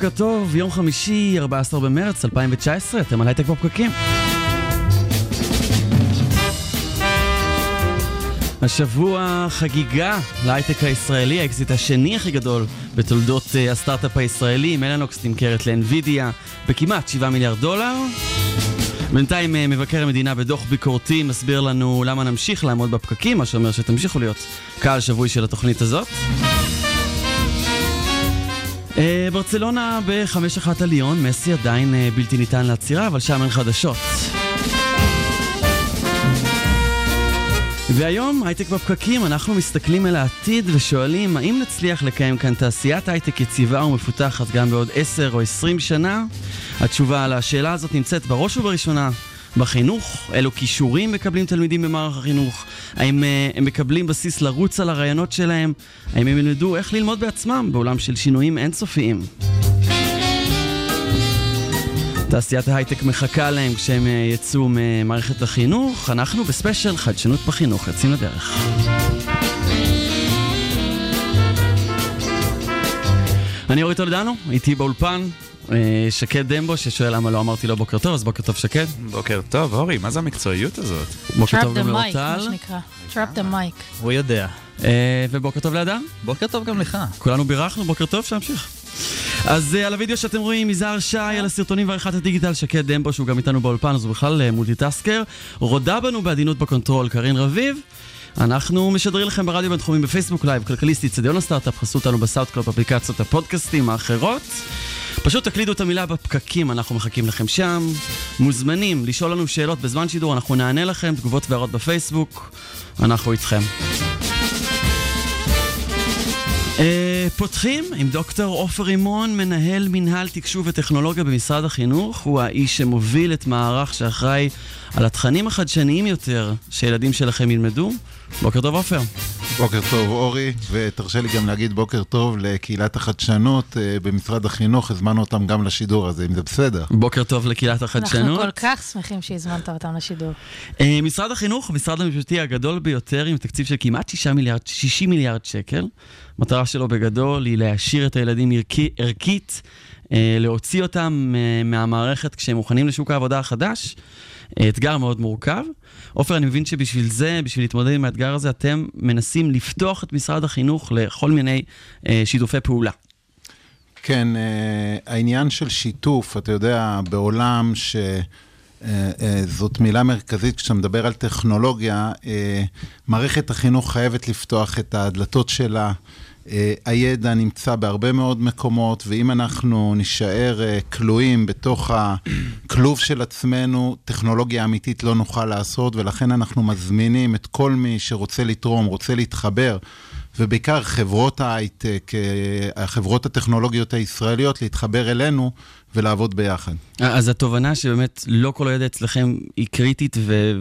בוקר טוב, יום חמישי, 14 במרץ 2019, אתם על הייטק בפקקים. השבוע חגיגה להייטק הישראלי, האקזיט השני הכי גדול בתולדות אה, הסטארט-אפ הישראלי, מלאנוקס נמכרת לאנווידיה בכמעט 7 מיליארד דולר. בינתיים אה, מבקר המדינה בדוח ביקורתי מסביר לנו למה נמשיך לעמוד בפקקים, מה שאומר שתמשיכו להיות קהל שבוי של התוכנית הזאת. Uh, ברצלונה ב-5-1 על ליון, מסי עדיין uh, בלתי ניתן לעצירה, אבל שם אין חדשות. והיום, הייטק בפקקים, אנחנו מסתכלים אל העתיד ושואלים האם נצליח לקיים כאן תעשיית הייטק יציבה ומפותחת גם בעוד 10 או 20 שנה? התשובה על השאלה הזאת נמצאת בראש ובראשונה בחינוך, אילו כישורים מקבלים תלמידים במערך החינוך, האם uh, הם מקבלים בסיס לרוץ על הרעיונות שלהם, האם הם ילמדו איך ללמוד בעצמם בעולם של שינויים אינסופיים. תעשיית ההייטק מחכה להם כשהם אה, יצאו ממערכת החינוך. אנחנו בספיישל חדשנות בחינוך, יוצאים לדרך. אני אורי טולדנו, איתי באולפן, אה, שקד דמבו ששואל למה לא אמרתי לו בוקר טוב, אז בוקר טוב שקד. בוקר טוב, אורי, מה זה המקצועיות הזאת? בוקר טוב גם mic, מה לאורטל. שנקרא. Trap the mic. הוא יודע. אה, ובוקר טוב לאדם. בוקר טוב גם לך. כולנו בירכנו, בוקר טוב, שימשיך. אז uh, על הוידאו שאתם רואים, יזהר שי, על הסרטונים ועריכת הדיגיטל, שקד דמבו, שהוא גם איתנו באולפן, אז הוא בכלל מולטיטסקר. רודה בנו בעדינות בקונטרול, קרין רביב. אנחנו משדרים לכם ברדיו בינתחומים בפייסבוק לייב, כלכליסט, איצטדיון הסטארט-אפ, חסו אותנו בסאוטקלופ, אפליקציות הפודקאסטים האחרות. פשוט תקלידו את המילה בפקקים, אנחנו מחכים לכם שם. מוזמנים לשאול לנו שאלות בזמן שידור, אנחנו נענה לכם, תגובות והערות בפייסבוק, אנחנו איתכם. Uh, פותחים עם דוקטור עופר רימון, מנהל מנהל תקשוב וטכנולוגיה במשרד החינוך. הוא האיש שמוביל את מערך שאחראי על התכנים החדשניים יותר שילדים שלכם ילמדו. בוקר טוב עופר. בוקר טוב אורי, ותרשה לי גם להגיד בוקר טוב לקהילת החדשנות אה, במשרד החינוך, הזמנו אותם גם לשידור הזה, אם זה בסדר. בוקר טוב לקהילת אנחנו החדשנות. כל כך שמחים שהזמנת אותם לשידור. Uh, משרד החינוך, המשרד הממשלתי הגדול ביותר עם תקציב של כמעט 6 מיליארד, 60 מיליארד שקל. המטרה שלו בגדול היא להעשיר את הילדים ערכי, ערכית, uh, להוציא אותם מהמערכת כשהם מוכנים לשוק העבודה החדש. אתגר מאוד מורכב. עופר, אני מבין שבשביל זה, בשביל להתמודד עם האתגר הזה, אתם מנסים לפתוח את משרד החינוך לכל מיני uh, שיתופי פעולה. כן, אה, העניין של שיתוף, אתה יודע, בעולם ש... אה, אה, זאת מילה מרכזית, כשאתה מדבר על טכנולוגיה, אה, מערכת החינוך חייבת לפתוח את הדלתות שלה. אה, הידע נמצא בהרבה מאוד מקומות, ואם אנחנו נישאר אה, כלואים בתוך הכלוב של עצמנו, טכנולוגיה אמיתית לא נוכל לעשות, ולכן אנחנו מזמינים את כל מי שרוצה לתרום, רוצה להתחבר, ובעיקר חברות ההייטק, אה, החברות הטכנולוגיות הישראליות, להתחבר אלינו ולעבוד ביחד. אז התובנה שבאמת לא כל הידע אצלכם היא קריטית, ו-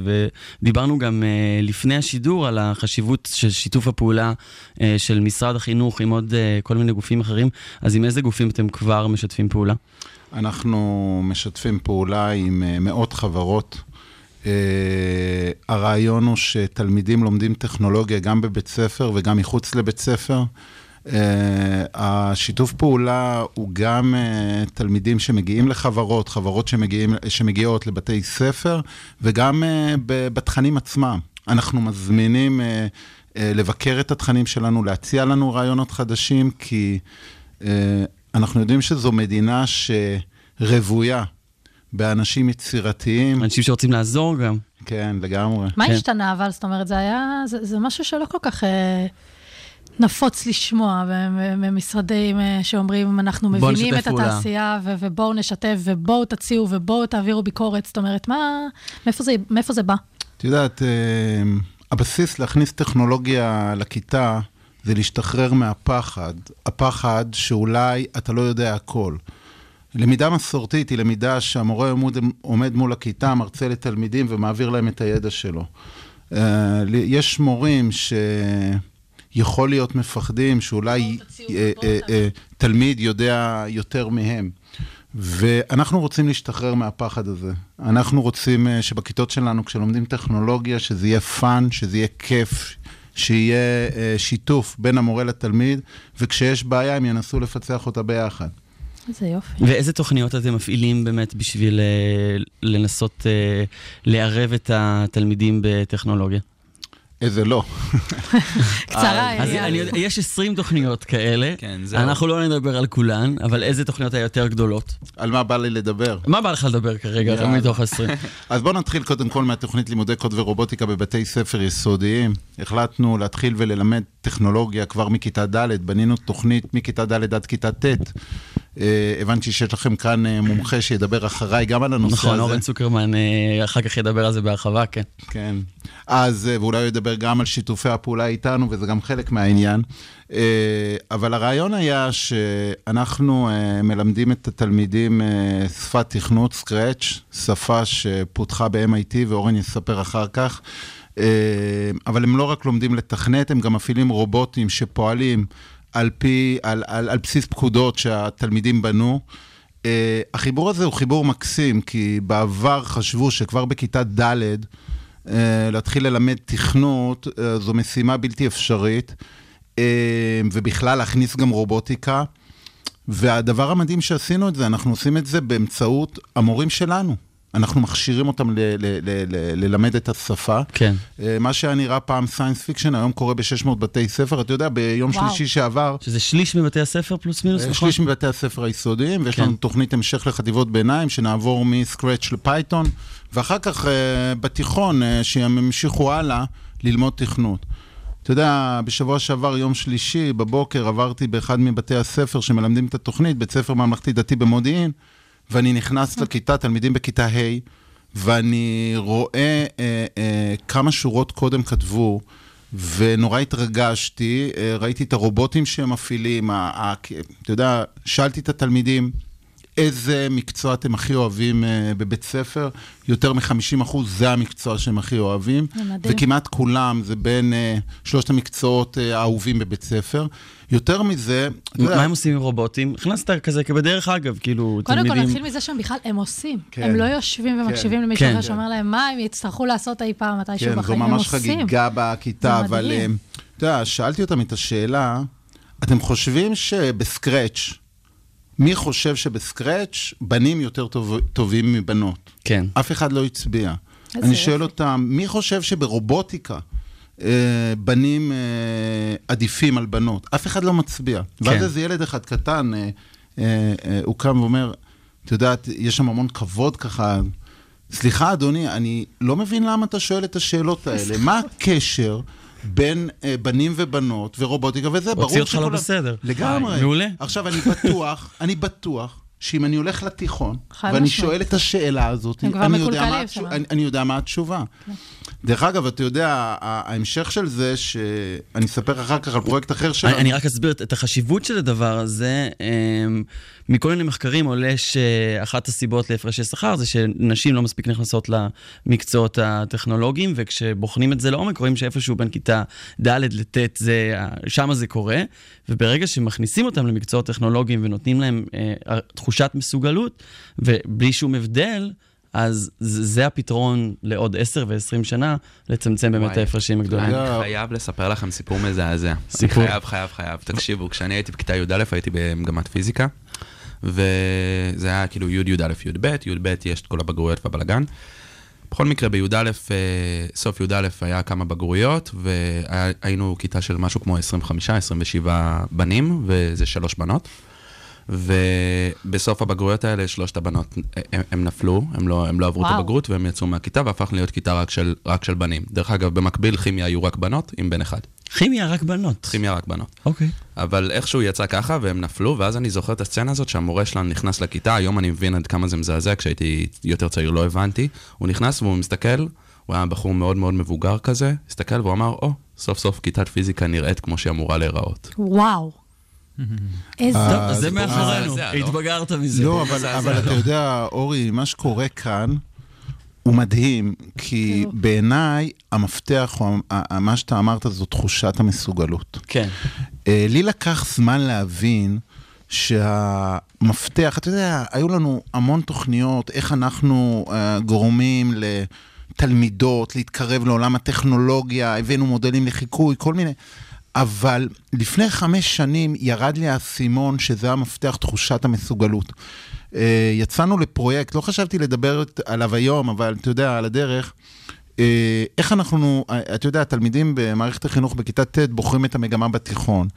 ודיברנו גם uh, לפני השידור על החשיבות של שיתוף הפעולה uh, של משרד החינוך עם עוד uh, כל מיני גופים אחרים, אז עם איזה גופים אתם כבר משתפים פעולה? אנחנו משתפים פעולה עם מאות חברות. Uh, הרעיון הוא שתלמידים לומדים טכנולוגיה גם בבית ספר וגם מחוץ לבית ספר. Uh, השיתוף פעולה הוא גם uh, תלמידים שמגיעים לחברות, חברות שמגיעים, שמגיעות לבתי ספר, וגם uh, בתכנים עצמם. אנחנו מזמינים uh, uh, לבקר את התכנים שלנו, להציע לנו רעיונות חדשים, כי uh, אנחנו יודעים שזו מדינה שרוויה באנשים יצירתיים. אנשים שרוצים לעזור גם. כן, לגמרי. מה כן. השתנה אבל? זאת אומרת, זה היה, זה, זה משהו שלא כל כך אה, נפוץ לשמוע במשרדים אה, שאומרים, אנחנו מבינים את פעולה." התעשייה, ו- ובואו נשתף, ובואו תציעו, ובואו תעבירו ביקורת. זאת אומרת, מה, מאיפה זה, מאיפה זה בא? את יודעת, אה, הבסיס להכניס טכנולוגיה לכיתה זה להשתחרר מהפחד. הפחד שאולי אתה לא יודע הכל. למידה מסורתית היא למידה שהמורה עומד, עומד מול הכיתה, מרצה לתלמידים ומעביר להם את הידע שלו. אה, יש מורים שיכול להיות מפחדים שאולי אה, אה, תלמיד יודע יותר מהם. ואנחנו רוצים להשתחרר מהפחד הזה. אנחנו רוצים שבכיתות שלנו, כשלומדים טכנולוגיה, שזה יהיה fun, שזה יהיה כיף, שיהיה שיתוף בין המורה לתלמיד, וכשיש בעיה הם ינסו לפצח אותה ביחד. איזה יופי. ואיזה תוכניות אתם מפעילים באמת בשביל אה, לנסות אה, לערב את התלמידים בטכנולוגיה? איזה לא. קצרה, אז יאללה. אני יודע, יש 20 תוכניות כאלה, כן, זהו. אנחנו לא נדבר על כולן, אבל איזה תוכניות היותר גדולות? על מה בא לי לדבר? מה בא לך לדבר כרגע. מתוך 20? אז בואו נתחיל קודם כל מהתוכנית לימודי קוד ורובוטיקה בבתי ספר יסודיים. החלטנו להתחיל וללמד טכנולוגיה כבר מכיתה ד', בנינו תוכנית מכיתה ד' עד כיתה ט'. אה, הבנתי שיש לכם כאן אה, מומחה שידבר אחריי גם על הנושא נכון, הזה. אורן צוקרמן אה, אחר כך ידבר על זה בהרחבה, כן. כן. אז, ואולי הוא ידבר גם על שיתופי הפעולה איתנו, וזה גם חלק מהעניין. אבל הרעיון היה שאנחנו מלמדים את התלמידים שפת תכנות, סקרץ', שפה שפותחה ב-MIT, ואורן יספר אחר כך. אבל הם לא רק לומדים לתכנת, הם גם מפעילים רובוטים שפועלים על פי, על, על, על בסיס פקודות שהתלמידים בנו. Uh, החיבור הזה הוא חיבור מקסים, כי בעבר חשבו שכבר בכיתה ד' uh, להתחיל ללמד תכנות uh, זו משימה בלתי אפשרית, uh, ובכלל להכניס גם רובוטיקה. והדבר המדהים שעשינו את זה, אנחנו עושים את זה באמצעות המורים שלנו. אנחנו מכשירים אותם ל- ל- ל- ל- ללמד את השפה. כן. אה, מה שהיה נראה פעם science fiction, היום קורה ב-600 בתי ספר. אתה יודע, ביום וואו. שלישי שעבר, שזה שליש מבתי הספר פלוס מינוס, נכון? שליש מבתי הספר היסודיים, ויש כן. לנו תוכנית המשך לחטיבות ביניים, שנעבור מסקרץ' לפייתון, ואחר כך אה, בתיכון, אה, שהם המשיכו הלאה ללמוד תכנות. אתה יודע, בשבוע שעבר, יום שלישי, בבוקר, עברתי באחד מבתי הספר שמלמדים את התוכנית, בית ספר ממלכתי דתי במודיעין, ואני נכנס לכיתה, תלמידים בכיתה ה', ואני רואה אה, אה, כמה שורות קודם כתבו, ונורא התרגשתי, אה, ראיתי את הרובוטים שהם מפעילים, ה- ה- אתה יודע, שאלתי את התלמידים, איזה מקצוע אתם הכי אוהבים אה, בבית ספר? יותר מ-50 אחוז זה המקצוע שהם הכי אוהבים. זה מדהים. וכמעט כולם זה בין אה, שלושת המקצועות אה, האהובים בבית ספר. יותר מזה, אתה יודע, מה הם עושים עם רובוטים? הכנסת כזה כבדרך אגב, כאילו, קודם כל, תלמידים... נתחיל מזה שהם בכלל, הם עושים. כן. הם לא יושבים ומקשיבים למישהו כן. אחר שאומר להם מה הם יצטרכו לעשות אי פעם מתישהו כן, זו בחיים, הם ממש עושים. חגיגה בכיתה, זה אבל מדהים. אה, אתה יודע, שאלתי אותם את השאלה, אתם חושבים שבסקרץ', מי חושב שבסקרץ' בנים יותר טוב, טובים מבנות? כן. אף אחד לא הצביע. אני שואל. אותם, מי חושב שברובוטיקה אה, בנים אה, עדיפים על בנות? אף אחד לא מצביע. ואז איזה ילד אחד קטן, אה, אה, אה, הוא קם ואומר, את יודעת, יש שם המון כבוד ככה. סליחה, אדוני, אני לא מבין למה אתה שואל את השאלות האלה. מה הקשר בין אה, בנים ובנות ורובוטיקה וזה? ברור אותך לא שכולם- בסדר. לגמרי. מעולה. עכשיו, אני בטוח, אני בטוח שאם אני הולך לתיכון, ואני משמעית. שואל את השאלה הזאת, אני יודע, מה. אני, אני יודע מה התשובה. דרך אגב, אתה יודע, ההמשך של זה, שאני אספר אחר כך על פרויקט אחר שלנו. אני, אני רק אסביר את, החשיבות של הדבר הזה. אמ, מכל מיני מחקרים עולה שאחת הסיבות להפרשי שכר זה שנשים לא מספיק נכנסות למקצועות הטכנולוגיים, וכשבוחנים את זה לעומק רואים שאיפשהו בין כיתה ד' לט' זה, שם זה קורה, וברגע שמכניסים אותם למקצועות טכנולוגיים ונותנים להם אה, תחושת מסוגלות, ובלי שום הבדל, אז זה הפתרון לעוד 10 ו-20 שנה, לצמצם באמת את. ההפרשים הגדולים. אני חייב לספר לכם סיפור מזעזע. סיפור. חייב, חייב, חייב. תקשיבו, כשאני הייתי בכיתה י"א הייתי במגמת פיזיקה, וזה היה כאילו י' י"א י"ב, י"ב יש את כל הבגרויות והבלאגן. בכל מקרה, בי"א, אה, סוף י"א היה כמה בגרויות, והיינו כיתה של משהו כמו 25-27 בנים, וזה שלוש בנות. ובסוף הבגרויות האלה, שלושת הבנות, הם, הם נפלו, הם לא, הם לא עברו וואו. את הבגרות, והם יצאו מהכיתה, והפכנו להיות כיתה רק של, רק של בנים. דרך אגב, במקביל, כימיה היו רק בנות, עם בן אחד. כימיה רק בנות. כימיה רק בנות. אוקיי. אבל איכשהו יצא ככה, והם נפלו, ואז אני זוכר את הסצנה הזאת שהמורה שלנו נכנס לכיתה, היום אני מבין עד כמה זה מזעזע, כשהייתי יותר צעיר לא הבנתי. הוא נכנס והוא מסתכל, הוא היה בחור מאוד מאוד מבוגר כזה, הסתכל והוא אמר, או, סוף סוף כיתת פיזיקה נראית כמו שהיא אמורה להיראות. וואו. זה מאחורינו, לא? התבגרת מזה. לא, אבל, אתה? יודע, אורי, מה שקורה כאן הוא מדהים, כי כאילו. בעיניי המפתח, או מה שאתה אמרת, זו תחושת המסוגלות. כן. אה, לי לקח זמן להבין שהמפתח, אתה יודע, היו לנו המון תוכניות, איך אנחנו אה, גורמים לתלמידות להתקרב לעולם הטכנולוגיה, הבאנו מודלים לחיקוי, כל מיני. אבל לפני חמש שנים ירד לי האסימון שזה המפתח תחושת המסוגלות. אה, יצאנו לפרויקט, לא חשבתי לדבר עליו היום, אבל אתה יודע, על הדרך. אה, איך אנחנו, אה, אתה יודע, תלמידים במערכת החינוך בכיתה ט' בוחרים את המגמה בתיכון.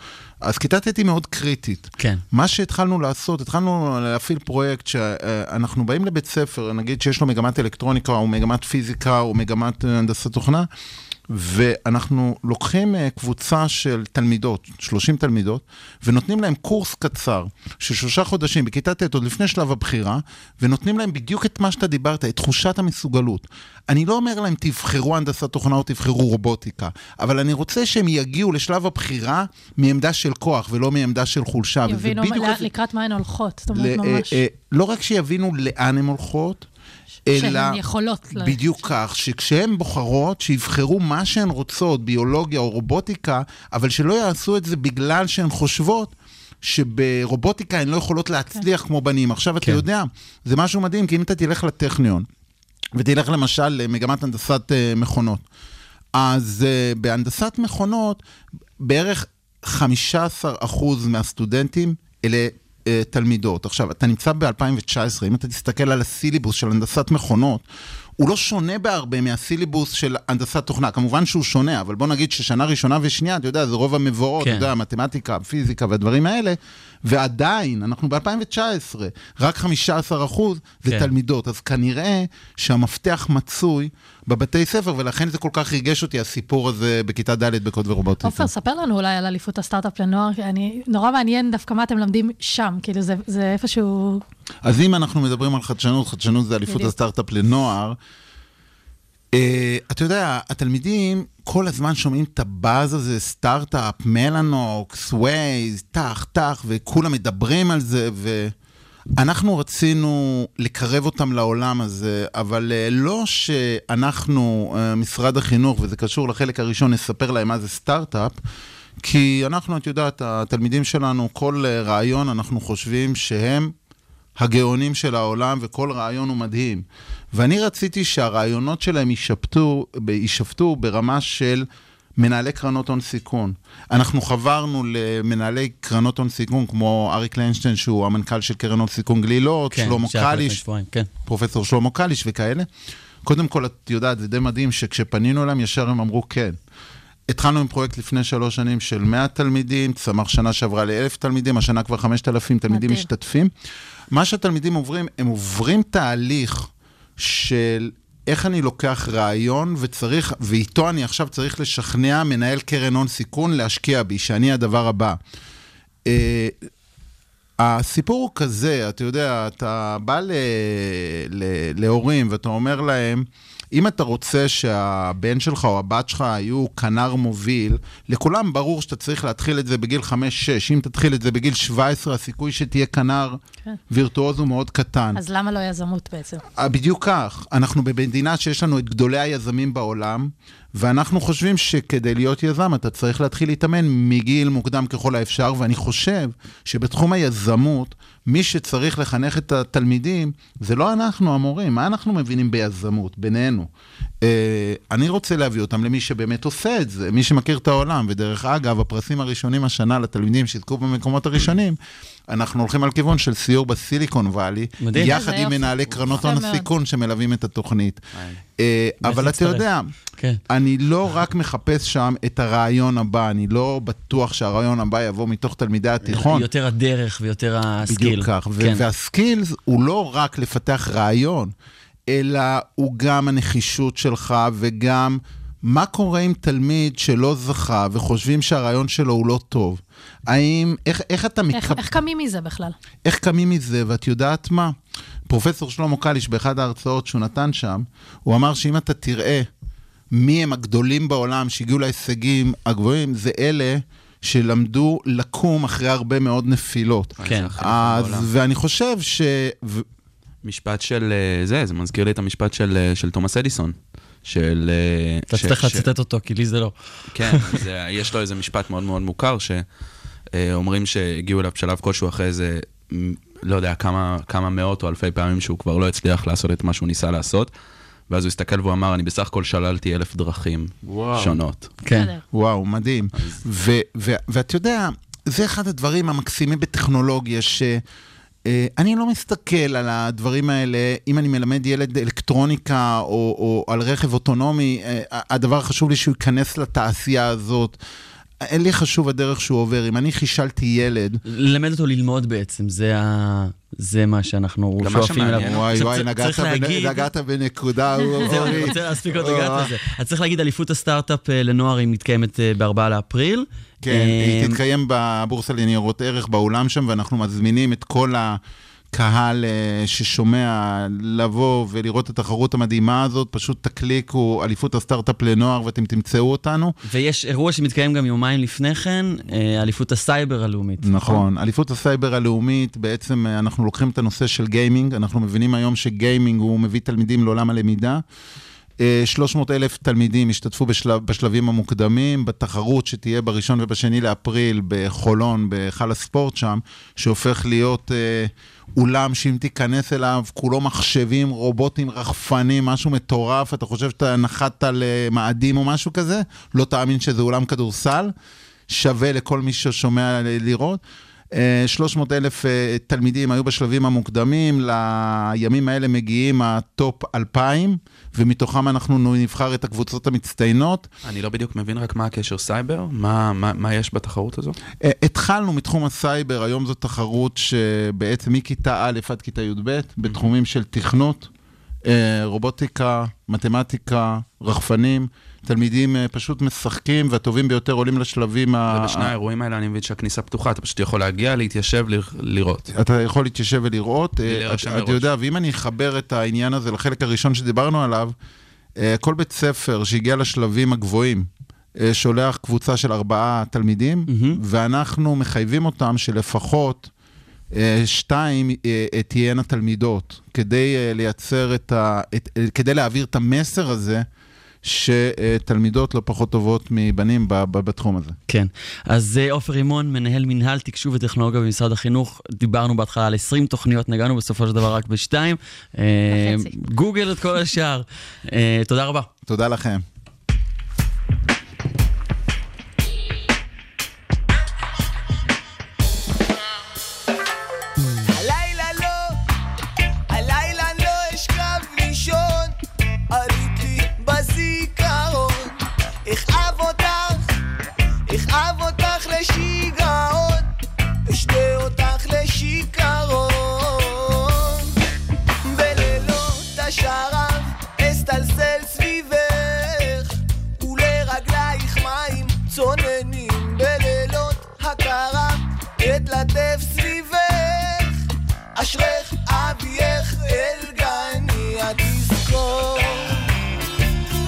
אז כיתה ט' היא מאוד קריטית. כן. מה שהתחלנו לעשות, התחלנו להפעיל פרויקט שאנחנו באים לבית ספר, נגיד שיש לו מגמת אלקטרוניקה או מגמת פיזיקה או מגמת הנדסת תוכנה, ואנחנו לוקחים אה, קבוצה של תלמידות, 30 תלמידות, ונותנים להם קורס קצר של שלושה חודשים בכיתה ט', עוד לפני שלב הבחירה, ונותנים להם בדיוק את מה שאתה דיברת, את תחושת המסוגלות. אני לא אומר להם תבחרו הנדסת תוכנה או תבחרו רובוטיקה, אבל אני רוצה שהם יגיעו לשלב הבחירה מעמדה של כוח ולא מעמדה של חולשה. יבינו לקראת מה הן הולכות, זאת אומרת, אה, ממש, אה, לא רק שיבינו לאן הן הולכות, אלא... שהן יכולות. בדיוק כך, שכשהן בוחרות, שיבחרו מה שהן רוצות, ביולוגיה או רובוטיקה, אבל שלא יעשו את זה בגלל שהן חושבות שברובוטיקה הן לא יכולות להצליח כמו בנים. עכשיו, אתה כן. יודע, זה משהו מדהים, כי אם אתה תלך לטכניון, ותלך למשל למגמת הנדסת אה, מכונות, אז אה, בהנדסת מכונות, בערך 15% מהסטודנטים אלה תלמידות. עכשיו, אתה נמצא ב-2019, אם אתה תסתכל על הסילבוס של הנדסת מכונות, הוא לא שונה בהרבה מהסילבוס של הנדסת תוכנה. כמובן שהוא שונה, אבל בוא נגיד ששנה ראשונה ושנייה, אתה יודע, זה רוב המבואות, כן. אתה יודע, מתמטיקה, פיזיקה והדברים האלה, ועדיין, אנחנו ב-2019, רק 15 אחוז זה כן. תלמידות, אז כנראה שהמפתח מצוי בבתי ספר, ולכן זה כל כך ריגש אותי, הסיפור הזה בכיתה ד' בקוד ורובוטיקה. עופר, ספר לנו אולי על אליפות הסטארט-אפ לנוער, אני, נורא מעניין דווקא מה אתם מלמדים שם, כאילו זה, זה איפשהו... אז אם אנחנו מדברים על חדשנות, חדשנות זה אליפות. הסטארט-אפ לנוער. Uh, אתה יודע, התלמידים כל הזמן שומעים את הבאז הזה, סטארט-אפ, מלאנוקס, ווייז, טח, טח, וכולם מדברים על זה, ואנחנו רצינו לקרב אותם לעולם הזה, אבל אה, לא שאנחנו, אה, משרד החינוך, וזה קשור לחלק הראשון, נספר להם מה זה סטארט-אפ, כי אנחנו, את יודעת, התלמידים שלנו, כל uh, רעיון, אנחנו חושבים שהם הגאונים של העולם, וכל רעיון הוא מדהים. ואני רציתי שהרעיונות שלהם יישפטו, יישפטו ברמה של מנהלי קרנות הון סיכון. אנחנו חברנו למנהלי קרנות הון סיכון, כמו אריק ליינשטיין, שהוא המנכ"ל של קרן הון סיכון גלילות, כן, שלמה קליש, כן. פרופסור שלמה קליש וכאלה. קודם כל, את יודעת, זה די מדהים שכשפנינו אליהם, ישר הם אמרו כן. התחלנו עם פרויקט לפני שלוש שנים של 100 תלמידים, צמח שנה שעברה ל-1,000 תלמידים, השנה כבר 5,000 תלמידים מדהים. משתתפים. מה שהתלמידים עוברים, הם עוברים תהליך של איך אני לוקח רעיון וצריך, ואיתו אני עכשיו צריך לשכנע מנהל קרן הון סיכון להשקיע בי, שאני הדבר הבא. אה, הסיפור הוא כזה, אתה יודע, אתה בא להורים ואתה אומר להם, אם אתה רוצה שהבן שלך או הבת שלך יהיו כנר מוביל, לכולם ברור שאתה צריך להתחיל את זה בגיל 5-6. אם תתחיל את זה בגיל 17, הסיכוי שתהיה כנר כן. וירטואוז הוא מאוד קטן. אז למה לא יזמות בעצם? אה, בדיוק כך. אנחנו במדינה שיש לנו את גדולי היזמים בעולם, ואנחנו חושבים שכדי להיות יזם אתה צריך להתחיל להתאמן מגיל מוקדם ככל האפשר, ואני חושב שבתחום היזמות, מי שצריך לחנך את התלמידים, זה לא אנחנו המורים, מה אנחנו מבינים ביזמות, בינינו? אה, אני רוצה להביא אותם למי שבאמת עושה את זה, מי שמכיר את העולם, ודרך אגב, הפרסים הראשונים השנה לתלמידים שיזכו במקומות הראשונים, אנחנו הולכים על כיוון של סיור בסיליקון וואלי. יחד עם. מנהלי קרנות הון. הסיכון שמלווים את התוכנית. אה, אבל אתה. יודע, כן. אני לא רק מחפש שם את הרעיון הבא, אני לא בטוח שהרעיון הבא יבוא מתוך תלמידי התיכון. יותר הדרך ויותר הסקיל. בדיוק כך. כן. והסקילס הוא לא רק לפתח רעיון, אלא הוא גם הנחישות שלך וגם מה קורה עם תלמיד שלא זכה וחושבים שהרעיון שלו הוא לא טוב. האם, איך, איך אתה איך, מקבל... איך קמים מזה בכלל? איך קמים מזה, ואת יודעת מה? פרופסור שלמה קליש, באחד ההרצאות שהוא נתן שם, הוא אמר שאם אתה תראה מי הם הגדולים בעולם שהגיעו להישגים הגבוהים, זה אלה שלמדו לקום אחרי הרבה מאוד נפילות. כן. נכון אז. ואני חושב ש... משפט של אה, זה, זה מזכיר לי את המשפט של, אה, של תומאס אדיסון. של... אה, אתה ש- צריך ש- לצטט אותו, כי לי זה לא. כן, אז אה, יש לו איזה משפט מאוד מאוד מוכר, שאומרים שהגיעו אליו בשלב כלשהו אחרי איזה, לא יודע, כמה, כמה מאות או אלפי פעמים שהוא כבר לא הצליח לעשות את מה שהוא ניסה לעשות. ואז הוא הסתכל והוא אמר, אני בסך הכל שללתי אלף דרכים וואו. שונות. כן. וואו, מדהים. ו- ו- ואת יודע, זה אחד הדברים המקסימים בטכנולוגיה, ש... אה, אני לא מסתכל על הדברים האלה, אם אני מלמד ילד אלקטרוניקה או, או על רכב אוטונומי, אה, הדבר החשוב לי שהוא ייכנס לתעשייה הזאת. אין לי חשוב הדרך שהוא עובר. אם אני חישלתי ילד, ללמד אותו ללמוד בעצם, זה, ה... זה מה שאנחנו שואפים אליו. וואי וואי, צריך- נגעת, להגיד- נגעת בנקודה, זהו, אני. רוצה להספיק עוד או, לגעת אה. לזה. אז צריך להגיד, אליפות הסטארט-אפ אה, לנוער היא מתקיימת אה, ב-4 לאפריל. כן, אה, היא תתקיים בבורסה לניירות ערך באולם שם, ואנחנו מזמינים את כל הקהל אה, ששומע לבוא ולראות את התחרות המדהימה הזאת. פשוט תקליקו אליפות הסטארט-אפ לנוער ואתם תמצאו אותנו. ויש אירוע שמתקיים גם יומיים לפני כן, אה, אליפות הסייבר הלאומית. נכון, אליפות הסייבר הלאומית, בעצם אנחנו לוקחים את הנושא של gaming, אנחנו מבינים היום ש gaming הוא מביא תלמידים לעולם הלמידה. אה, 300 אלף תלמידים השתתפו בשלב, בשלבים המוקדמים, בתחרות שתהיה בראשון ובשני לאפריל בחולון, בהיכל הספורט שם, שהופך להיות אה, אולם שאם תיכנס אליו, כולו מחשבים, רובוטים, רחפנים, משהו מטורף, אתה חושב שאתה נחת על אה, מאדים או משהו כזה, לא תאמין שזה אולם כדורסל. שווה לכל מי ששומע ל- לראות. אה, 300 אלף אה, תלמידים היו בשלבים המוקדמים, לימים האלה מגיעים ה top 2,000, ומתוכם אנחנו נבחר את הקבוצות המצטיינות. אני לא בדיוק מבין רק מה הקשר סייבר, מה, מה, מה יש בתחרות הזו? אה, התחלנו מתחום הסייבר, היום זו תחרות שבעצם מכיתה א' עד כיתה י"ב, בתחומים של תכנות, אה, רובוטיקה, מתמטיקה, רחפנים. תלמידים אה, פשוט משחקים, והטובים ביותר עולים לשלבים ה... ובשני האירועים האלה אני מבין שהכניסה פתוחה, אתה פשוט יכול להגיע, להתיישב, ל- לראות. אתה יכול להתיישב ולראות. אה, אתה- מראש. יודע, ואם אני אחבר את העניין הזה לחלק הראשון שדיברנו עליו, אה, כל בית ספר שהגיע לשלבים הגבוהים, אה, שולח קבוצה של ארבעה תלמידים, מהמם. ואנחנו מחייבים אותם שלפחות אה, שתיים אה, אה, תהיינה תלמידות, כדי אה, לייצר את ה... את- אה, כדי להעביר את המסר הזה. שתלמידות לא פחות טובות מבנים בתחום הזה. כן. אז אה, עופר רימון, מנהל מנהל תקשוב וטכנולוגיה במשרד החינוך, דיברנו בהתחלה על 20 תוכניות, נגענו בסופו של דבר רק בשתיים. אה, וחצי. גוגל את כל השאר. אה, תודה רבה. תודה לכם.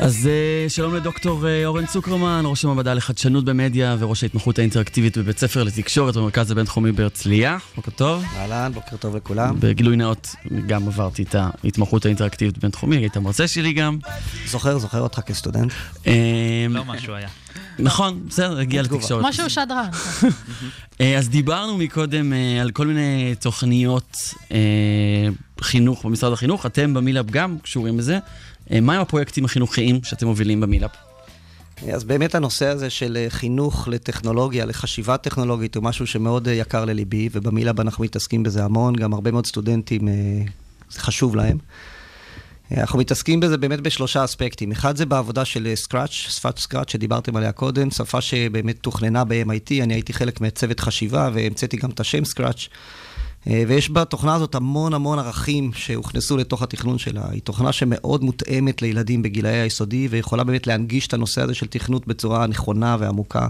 אז אה, שלום לדוקטור אה, אורן צוקרמן, ראש המעבדה לחדשנות במדיה וראש ההתמחות האינטראקטיבית בבית ספר לתקשורת במרכז הבינתחומי בהרצליה. בוקר טוב. אהלן, בוקר טוב לכולם. בגילוי נאות, גם עברתי את ההתמחות האינטראקטיבית בבינתחומי, היית מרצה שלי גם. זוכר, זוכר אותך כסטודנט. אה, לא משהו היה. נכון, בסדר, הגיע. לתקשורת. משהו שדרן. אז דיברנו מקודם על כל מיני תוכניות חינוך במשרד החינוך, אתם ב miLAB גם קשורים לזה. אה, מהם הפרויקטים החינוכיים שאתם מובילים ב miLAB? אז באמת הנושא הזה של אה, חינוך לטכנולוגיה, לחשיבה טכנולוגית, הוא משהו שמאוד אה, יקר לליבי, וב miLAB אנחנו מתעסקים בזה המון, גם הרבה מאוד סטודנטים, אה, זה חשוב להם. אנחנו מתעסקים בזה באמת בשלושה אספקטים. אחד זה בעבודה של Scratch, שפת Scratch שדיברתם עליה קודם, שפה שבאמת תוכננה ב-MIT, אני הייתי חלק מצוות חשיבה והמצאתי גם את השם Scratch. אה, ויש בתוכנה הזאת המון המון ערכים שהוכנסו לתוך התכנון שלה. היא תוכנה שמאוד מותאמת לילדים בגילאי היסודי, ויכולה באמת להנגיש את הנושא הזה של תכנות בצורה נכונה ועמוקה.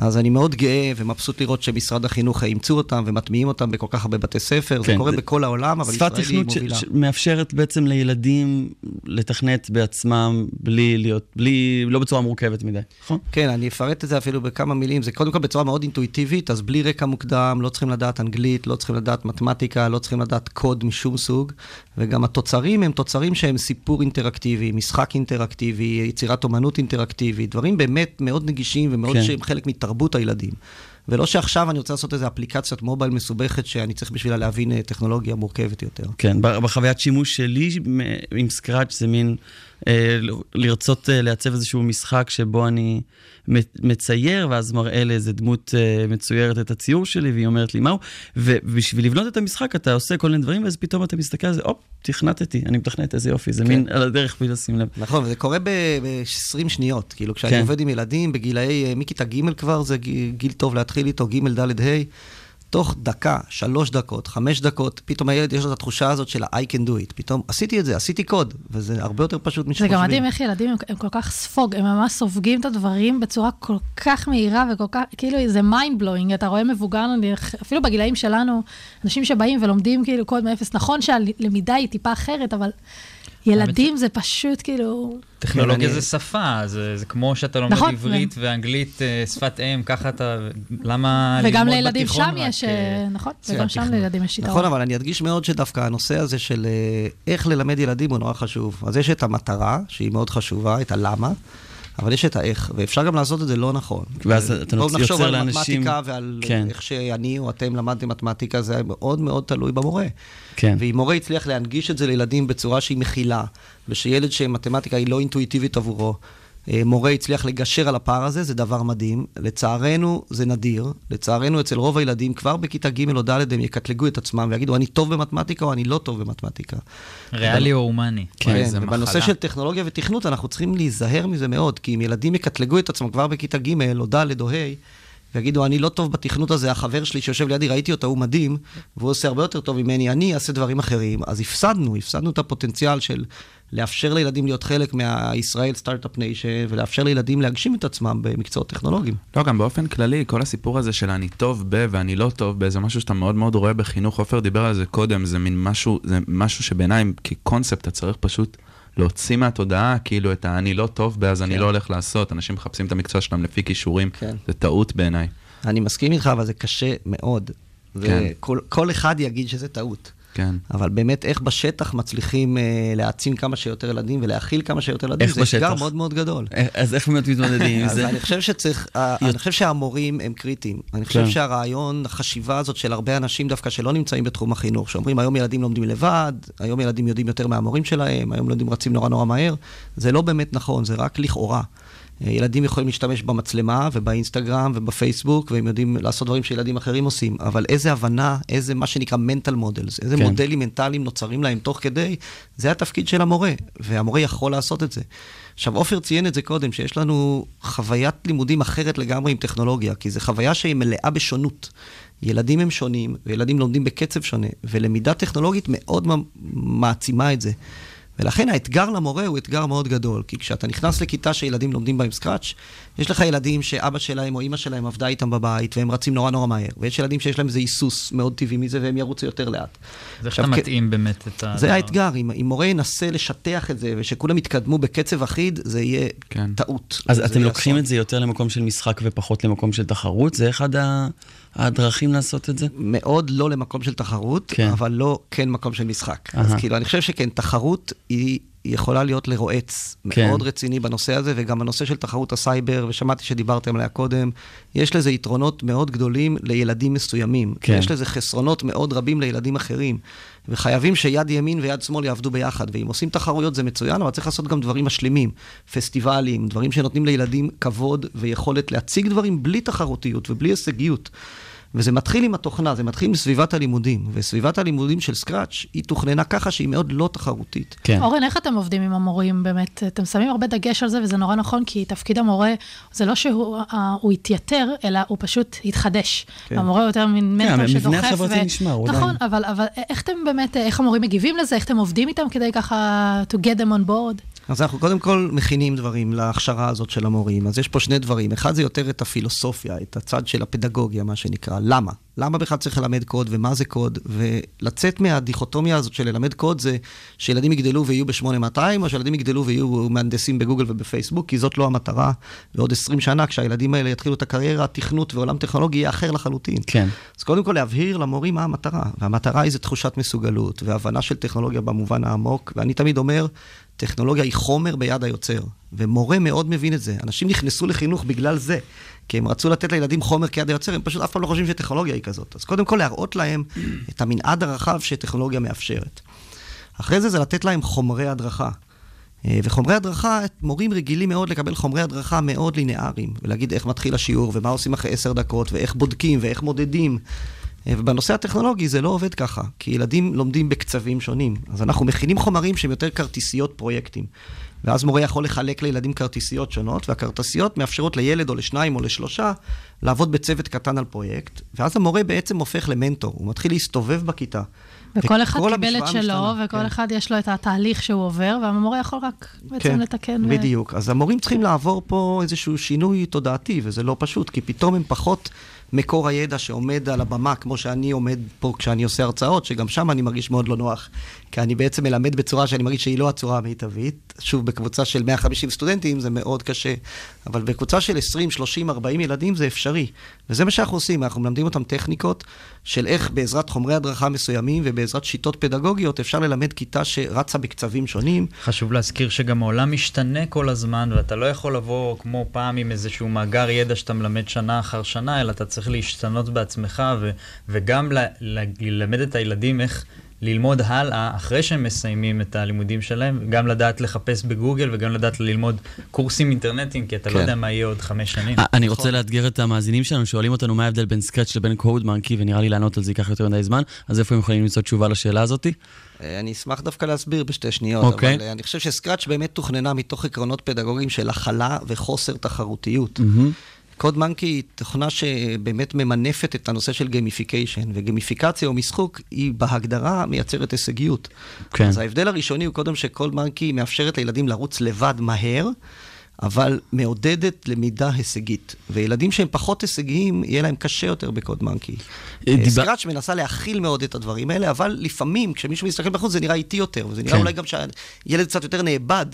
אז אני מאוד גאה ומבסוט לראות שמשרד החינוך אימצו אותם ומטמיעים אותם בכל כך הרבה בתי ספר. כן, זה קורה זה... בכל העולם, אבל ישראל היא מובילה. שפת תכנות שמאפשרת בעצם לילדים לתכנת בעצמם בלי להיות, בלי, לא בצורה מורכבת מדי, נכון? כן, אני אפרט את זה אפילו בכמה מילים. זה קודם כל בצורה מאוד אינטואיטיבית, אז בלי רקע מוקדם, לא צריכים לדעת אנגלית, לא צריכים לדעת מתמטיקה, לא צריכים לדעת קוד משום סוג. וגם התוצרים הם תוצרים שהם סיפור אינטראקטיבי, משחק אינטראקטיבי, יצירת אומנות אינטראקטיבית, דברים באמת מאוד נגישים ומאוד כן. שהם חלק מתרבות הילדים. ולא שעכשיו אני רוצה לעשות איזו אפליקציית מובייל מסובכת שאני צריך בשבילה להבין אה, טכנולוגיה מורכבת יותר. כן, בחוויית שימוש שלי עם סקראץ' זה מין לרצות אה, לעצב איזשהו משחק שבו אני מצייר, ואז מראה לאיזה דמות אה, מצוירת את הציור שלי, והיא אומרת לי מהו, ובשביל לבנות את המשחק אתה עושה כל מיני דברים, ואז פתאום אתה מסתכל על זה, הופ, תכנתתי, אני מתכנת, איזה יופי, זה כן. מין על הדרך בלי לשים לב. נכון, וזה קורה ב-20 שניות, כאילו כשאני כן. עובד עם ילדים בגילאי, מכיתה ג' כבר זה גיל טוב להתחיל איתו, ג', ד', ה'. תוך דקה, שלוש דקות, חמש דקות, פתאום הילד יש לו את התחושה הזאת של ה-I can do it. פתאום עשיתי את זה, עשיתי קוד, וזה הרבה יותר פשוט משחושבים. זה גם מדהים איך ילדים הם, הם כל כך ספוג, הם ממש סופגים את הדברים בצורה כל כך מהירה וכל כך, כאילו זה mind blowing, אתה רואה מבוגר, אפילו בגילאים שלנו, אנשים שבאים ולומדים כאילו קוד מאפס, נכון שהלמידה היא טיפה אחרת, אבל ילדים זה פשוט כאילו... טכנולוגיה זה שפה, זה כמו שאתה לומד נכון, עברית ואנגלית אה, שפת אם, ככה אתה... למה ללמוד בתיכון וגם לילדים שם יש, אה, נכון, וגם שם לילדים יש יתרון. נכון, אבל אני אדגיש מאוד שדווקא הנושא הזה של אה, איך ללמד ילדים הוא נורא חשוב. אז יש את המטרה, שהיא מאוד חשובה, את הלמה. אבל יש את האיך, ואפשר גם לעשות את זה לא נכון. ואז אתה יוצר לאנשים... בואו נחשוב על מתמטיקה ועל כן. איך שאני או אתם למדתם מתמטיקה, זה מאוד מאוד תלוי במורה. כן. ואם מורה הצליח להנגיש את זה לילדים בצורה שהיא מכילה, ושילד שמתמטיקה היא לא אינטואיטיבית עבורו, מורה הצליח לגשר על הפער הזה, זה דבר מדהים. לצערנו, זה נדיר. לצערנו, אצל רוב הילדים, כבר בכיתה ג' או ד' הם יקטלגו את עצמם ויגידו, אני טוב במתמטיקה או אני לא טוב במתמטיקה. ריאלי או הומני. כן, כן ובנושא של טכנולוגיה ותכנות, אנחנו צריכים להיזהר מזה מאוד, כי אם ילדים יקטלגו את עצמם כבר בכיתה ג' או ד' או ה', ויגידו, אני לא טוב בתכנות הזה, החבר שלי שיושב לידי, ראיתי אותו, הוא מדהים, והוא עושה הרבה יותר טוב ממני, אני אעשה דברים אחרים. אז הפסדנו, הפסדנו את הפוטנציאל של לאפשר לילדים להיות חלק מה Israel start-up nation, ולאפשר לילדים להגשים את עצמם במקצועות טכנולוגיים. לא, גם באופן כללי, כל הסיפור הזה של אני טוב ב ואני לא טוב ב, זה משהו שאתה מאוד מאוד רואה בחינוך. עופר דיבר על זה קודם, זה מין משהו, זה משהו שבעיניי כקונספט אתה צריך פשוט להוציא מהתודעה, כאילו את ה"אני לא טוב ב", אז כן. אני לא הולך לעשות. אנשים מחפשים את המקצוע שלהם לפי כישורים, כן. זה טעות בעיניי. אני מסכים איתך, אבל זה קשה מאוד. כן. וכל אחד יגיד שזה טעות. כן. אבל באמת, איך בשטח מצליחים אה, להעצים כמה שיותר ילדים ולהכיל כמה שיותר ילדים, זה אתגר מאוד מאוד גדול. איך, אז איך באמת מתמודדים עם זה? אני חושב שצריך, אני חושב שהמורים הם קריטיים. אני חושב כן. שהרעיון, החשיבה הזאת של הרבה אנשים דווקא שלא נמצאים בתחום החינוך, שאומרים, היום ילדים לומדים לבד, היום ילדים יודעים יותר מהמורים שלהם, היום ילדים רצים נורא נורא מהר, זה לא באמת נכון, זה רק לכאורה. ילדים יכולים להשתמש במצלמה ובאינסטגרם ובפייסבוק, והם יודעים לעשות דברים שילדים אחרים עושים, אבל איזה הבנה, איזה מה שנקרא mental models, איזה כן. מודלים מנטליים נוצרים להם תוך כדי, זה התפקיד של המורה, והמורה יכול לעשות את זה. עכשיו, עופר ציין את זה קודם, שיש לנו חוויית לימודים אחרת לגמרי עם טכנולוגיה, כי זו חוויה שהיא מלאה בשונות. ילדים הם שונים, וילדים לומדים בקצב שונה, ולמידה טכנולוגית מאוד מעצימה את זה. ולכן האתגר למורה הוא אתגר מאוד גדול, כי כשאתה נכנס לכיתה שילדים לומדים בה עם סקראץ', יש לך ילדים שאבא שלהם או אימא שלהם עבדה איתם בבית, והם רצים נורא נורא מהר, ויש ילדים שיש להם איזה היסוס מאוד טבעי מזה, והם ירוצו יותר לאט. זה איך אתה מתאים באמת את ה... זה האתגר, אם, אם מורה ינסה לשטח את זה, ושכולם יתקדמו בקצב אחיד, זה יהיה כן. טעות. אז אתם לוקחים את זה יותר למקום של משחק ופחות למקום של תחרות? זה אחד ה... הדרכים לעשות את זה? מאוד לא למקום של תחרות, כן. אבל לא כן מקום של משחק. Uh-huh. אז כאילו, אני חושב שכן, תחרות היא יכולה להיות לרועץ כן. מאוד רציני בנושא הזה, וגם בנושא של תחרות הסייבר, ושמעתי שדיברתם עליה קודם, יש לזה יתרונות מאוד גדולים לילדים מסוימים. כן. יש לזה חסרונות מאוד רבים לילדים אחרים. וחייבים שיד ימין ויד שמאל יעבדו ביחד. ואם עושים תחרויות זה מצוין, אבל צריך לעשות גם דברים משלימים, פסטיבלים, דברים שנותנים לילדים כבוד ויכולת להציג דברים בלי תחרותיות ובלי הישגיות. וזה מתחיל עם התוכנה, זה מתחיל עם סביבת הלימודים, וסביבת הלימודים של Scratch היא תוכננה ככה שהיא מאוד לא תחרותית. כן. אורן, איך אתם עובדים עם המורים באמת? אתם שמים הרבה דגש על זה, וזה נורא נכון, כי תפקיד המורה, זה לא שהוא אה, הוא התייתר, אלא הוא פשוט התחדש. כן. המורה יותר מין מנטור המבנה שדוחף. החברתי נשמר, אולי. נכון, אבל, אבל איך אתם באמת, איך המורים מגיבים לזה? איך אתם עובדים איתם כדי ככה to get them on board? אז אנחנו קודם כל מכינים דברים להכשרה הזאת של המורים. אז יש פה שני דברים. אחד זה יותר את הפילוסופיה, את הצד של הפדגוגיה, מה שנקרא. למה? למה בכלל צריך ללמד קוד ומה זה קוד? ולצאת מהדיכוטומיה הזאת של ללמד קוד זה שילדים יגדלו ויהיו ב-8200, או שילדים יגדלו ויהיו מהנדסים בגוגל ובפייסבוק, כי זאת לא המטרה. ועוד 20 שנה, כשהילדים האלה יתחילו את הקריירה, תכנות ועולם טכנולוגי יהיה אחר לחלוטין. כן. אז קודם כל להבהיר למורים מה המטרה. והמטרה היא זה תחושת מסוגלות, והבנה של טכנולוגיה במובן העמוק. ואני תמיד אומר, טכנולוגיה היא חומר ביד היוצר. ומורה מאוד מבין את זה. אנשים נכנסו לחינוך בגלל זה. כי הם רצו לתת לילדים חומר כיד היוצר, הם פשוט אף פעם לא חושבים שטכנולוגיה היא כזאת. אז קודם כל להראות להם את המנעד הרחב שטכנולוגיה מאפשרת. אחרי זה זה לתת להם חומרי הדרכה. אה, וחומרי הדרכה, מורים רגילים מאוד לקבל חומרי הדרכה מאוד לינאריים, ולהגיד איך מתחיל השיעור, ומה עושים אחרי עשר דקות, ואיך בודקים, ואיך מודדים. אה, ובנושא הטכנולוגי זה לא עובד ככה, כי ילדים לומדים בקצבים שונים. אז אנחנו מכינים חומרים שהם יותר כרטיסיות פרויקטים. ואז מורה יכול לחלק לילדים כרטיסיות שונות, והכרטיסיות מאפשרות לילד או לשניים או לשלושה לעבוד בצוות קטן על פרויקט, ואז המורה בעצם הופך למנטור, הוא מתחיל להסתובב בכיתה. וכל אחד קיבל את שלו, משתנה. וכל כן. אחד יש לו את התהליך שהוא עובר, והמורה יכול רק בעצם כן, לתקן. ו- בדיוק. אז המורים צריכים לעבור פה איזשהו שינוי תודעתי, וזה לא פשוט, כי פתאום הם פחות מקור הידע שעומד על הבמה, כמו שאני עומד פה כשאני עושה הרצאות, שגם שם אני מרגיש מאוד לא נוח, כי אני בעצם מלמד בצורה שאני מרגיש שהיא לא הצורה המיטבית. שוב, בקבוצה של 150 סטודנטים זה מאוד קשה, אבל בקבוצה של 20, 30, 40 ילדים זה אפשרי. וזה מה שאנחנו עושים, אנחנו מלמדים אותם טכניקות של איך בעזרת חומרי הדרכה מסוימים ובעזרת שיטות פדגוגיות אפשר ללמד כיתה שרצה בקצבים שונים. חשוב להזכיר שגם העולם משתנה כל הזמן, ואתה לא יכול לבוא כמו פעם עם איזשהו מאגר ידע שאתה מלמד שנה אחר שנה, אלא אתה צריך להשתנות בעצמך, ו- וגם ללמד את הילדים איך ללמוד הלאה, אחרי שהם מסיימים את הלימודים שלהם, גם לדעת לחפש בגוגל וגם לדעת ללמוד קורסים אינטרנטיים, כי אתה לא כן. יודע מה יהיה עוד חמש שנים. אה, אני נכון. רוצה לאתגר את המאזינים שלנו, שואלים אותנו מה ההבדל בין Scratch לבין CodeMonkey, ונראה לי לענות על זה ייקח יותר מדי זמן, אז איפה הם יכולים למצוא תשובה לשאלה הזאתי? אה, אני אשמח דווקא להסביר בשתי שניות, אוקיי. אבל אה, אני חושב ש Scratch באמת תוכננה מתוך עקרונות פדגוגיים של הכלה וחוסר תחרותיות. CodeMonkey היא תוכנה שבאמת ממנפת את הנושא של gamification, וגיימיפיקציה או משחוק היא בהגדרה מייצרת הישגיות. כן. אז ההבדל הראשוני הוא קודם שקוד מנקי מאפשרת לילדים לרוץ לבד מהר, אבל מעודדת למידה הישגית. וילדים שהם פחות הישגיים, יהיה להם קשה יותר בקוד מנקי. אה, דיבר- סקראץ' מנסה להכיל מאוד את הדברים האלה, אבל לפעמים, כשמישהו מסתכל בחוץ, זה נראה איטי יותר, וזה נראה כן. אולי גם שהילד קצת יותר נאבד.